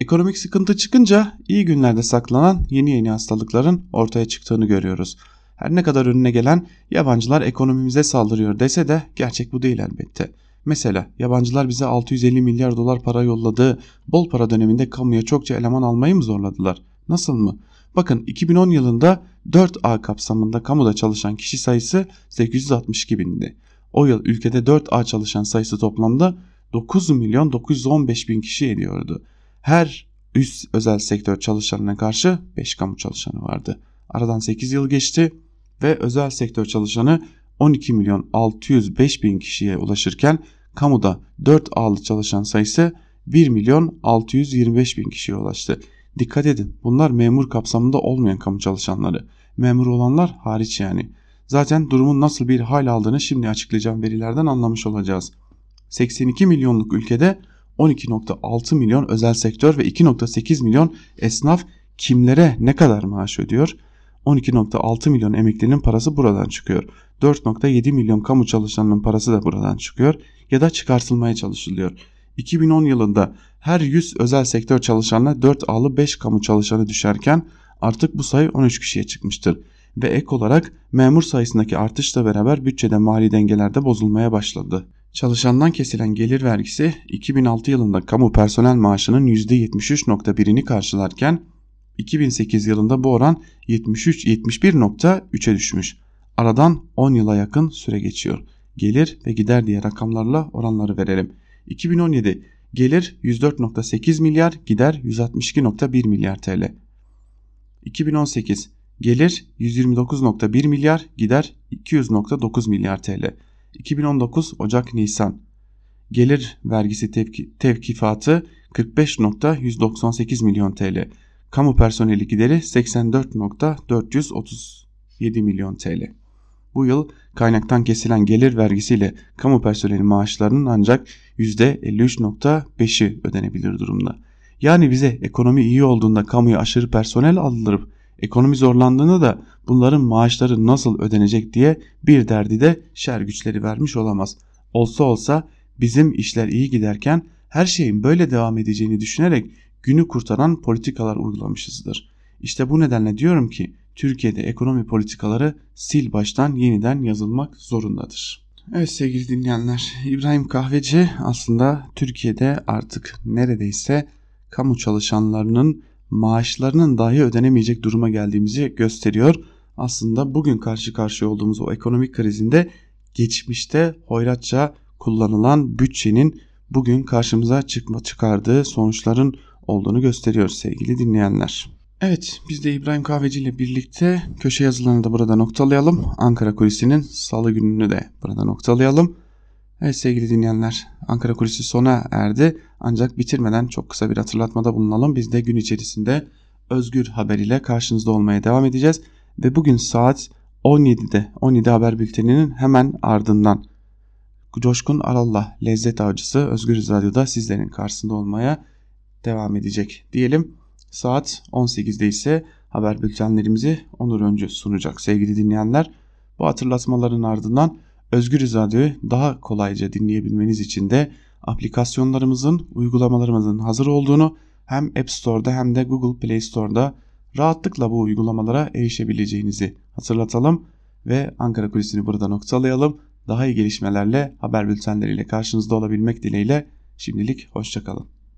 Ekonomik sıkıntı çıkınca iyi günlerde saklanan yeni yeni hastalıkların ortaya çıktığını görüyoruz. Her ne kadar önüne gelen yabancılar ekonomimize saldırıyor dese de gerçek bu değil elbette. Mesela yabancılar bize 650 milyar dolar para yolladığı bol para döneminde kamuya çokça eleman almayı mı zorladılar? Nasıl mı? Bakın 2010 yılında 4A kapsamında kamuda çalışan kişi sayısı 862 bindi. O yıl ülkede 4A çalışan sayısı toplamda 9 milyon 915 bin kişi ediyordu. Her üst özel sektör çalışanına karşı 5 kamu çalışanı vardı. Aradan 8 yıl geçti ve özel sektör çalışanı 12 milyon 605 bin kişiye ulaşırken kamuda 4 A'lı çalışan sayısı 1 milyon 625 bin kişiye ulaştı. Dikkat edin bunlar memur kapsamında olmayan kamu çalışanları. Memur olanlar hariç yani. Zaten durumun nasıl bir hal aldığını şimdi açıklayacağım verilerden anlamış olacağız. 82 milyonluk ülkede 12.6 milyon özel sektör ve 2.8 milyon esnaf kimlere ne kadar maaş ödüyor? 12.6 milyon emeklinin parası buradan çıkıyor. 4.7 milyon kamu çalışanının parası da buradan çıkıyor ya da çıkartılmaya çalışılıyor. 2010 yılında her 100 özel sektör çalışanına 4 A'lı 5 kamu çalışanı düşerken artık bu sayı 13 kişiye çıkmıştır. Ve ek olarak memur sayısındaki artışla beraber bütçede mali dengelerde bozulmaya başladı. Çalışandan kesilen gelir vergisi 2006 yılında kamu personel maaşının %73.1'ini karşılarken 2008 yılında bu oran 73 71.3'e düşmüş. Aradan 10 yıla yakın süre geçiyor. Gelir ve gider diye rakamlarla oranları verelim. 2017 gelir 104.8 milyar, gider 162.1 milyar TL. 2018 gelir 129.1 milyar, gider 200.9 milyar TL. 2019 Ocak Nisan gelir vergisi tevki, tevkifatı 45.198 milyon TL. Kamu personeli gideri 84.437 milyon TL. Bu yıl kaynaktan kesilen gelir vergisiyle kamu personeli maaşlarının ancak %53.5'i ödenebilir durumda. Yani bize ekonomi iyi olduğunda kamuya aşırı personel aldırıp ekonomi zorlandığında da bunların maaşları nasıl ödenecek diye bir derdi de şer güçleri vermiş olamaz. Olsa olsa bizim işler iyi giderken her şeyin böyle devam edeceğini düşünerek günü kurtaran politikalar uygulamışızdır. İşte bu nedenle diyorum ki Türkiye'de ekonomi politikaları sil baştan yeniden yazılmak zorundadır. Evet sevgili dinleyenler İbrahim Kahveci aslında Türkiye'de artık neredeyse kamu çalışanlarının maaşlarının dahi ödenemeyecek duruma geldiğimizi gösteriyor. Aslında bugün karşı karşıya olduğumuz o ekonomik krizinde geçmişte hoyratça kullanılan bütçenin bugün karşımıza çıkma çıkardığı sonuçların olduğunu gösteriyor sevgili dinleyenler. Evet biz de İbrahim Kahveci ile birlikte köşe yazılarını da burada noktalayalım. Ankara Kulisi'nin salı gününü de burada noktalayalım. Evet sevgili dinleyenler Ankara Kulisi sona erdi. Ancak bitirmeden çok kısa bir hatırlatmada bulunalım. Biz de gün içerisinde Özgür Haber ile karşınızda olmaya devam edeceğiz. Ve bugün saat 17'de 17 Haber Bülteni'nin hemen ardından Coşkun Alallah Lezzet Avcısı Özgür Radyo'da sizlerin karşısında olmaya devam edecek diyelim. Saat 18'de ise haber bültenlerimizi Onur Öncü sunacak sevgili dinleyenler. Bu hatırlatmaların ardından Özgür Radyo'yu daha kolayca dinleyebilmeniz için de aplikasyonlarımızın, uygulamalarımızın hazır olduğunu hem App Store'da hem de Google Play Store'da rahatlıkla bu uygulamalara erişebileceğinizi hatırlatalım ve Ankara Kulisi'ni burada noktalayalım. Daha iyi gelişmelerle haber bültenleriyle karşınızda olabilmek dileğiyle şimdilik hoşçakalın.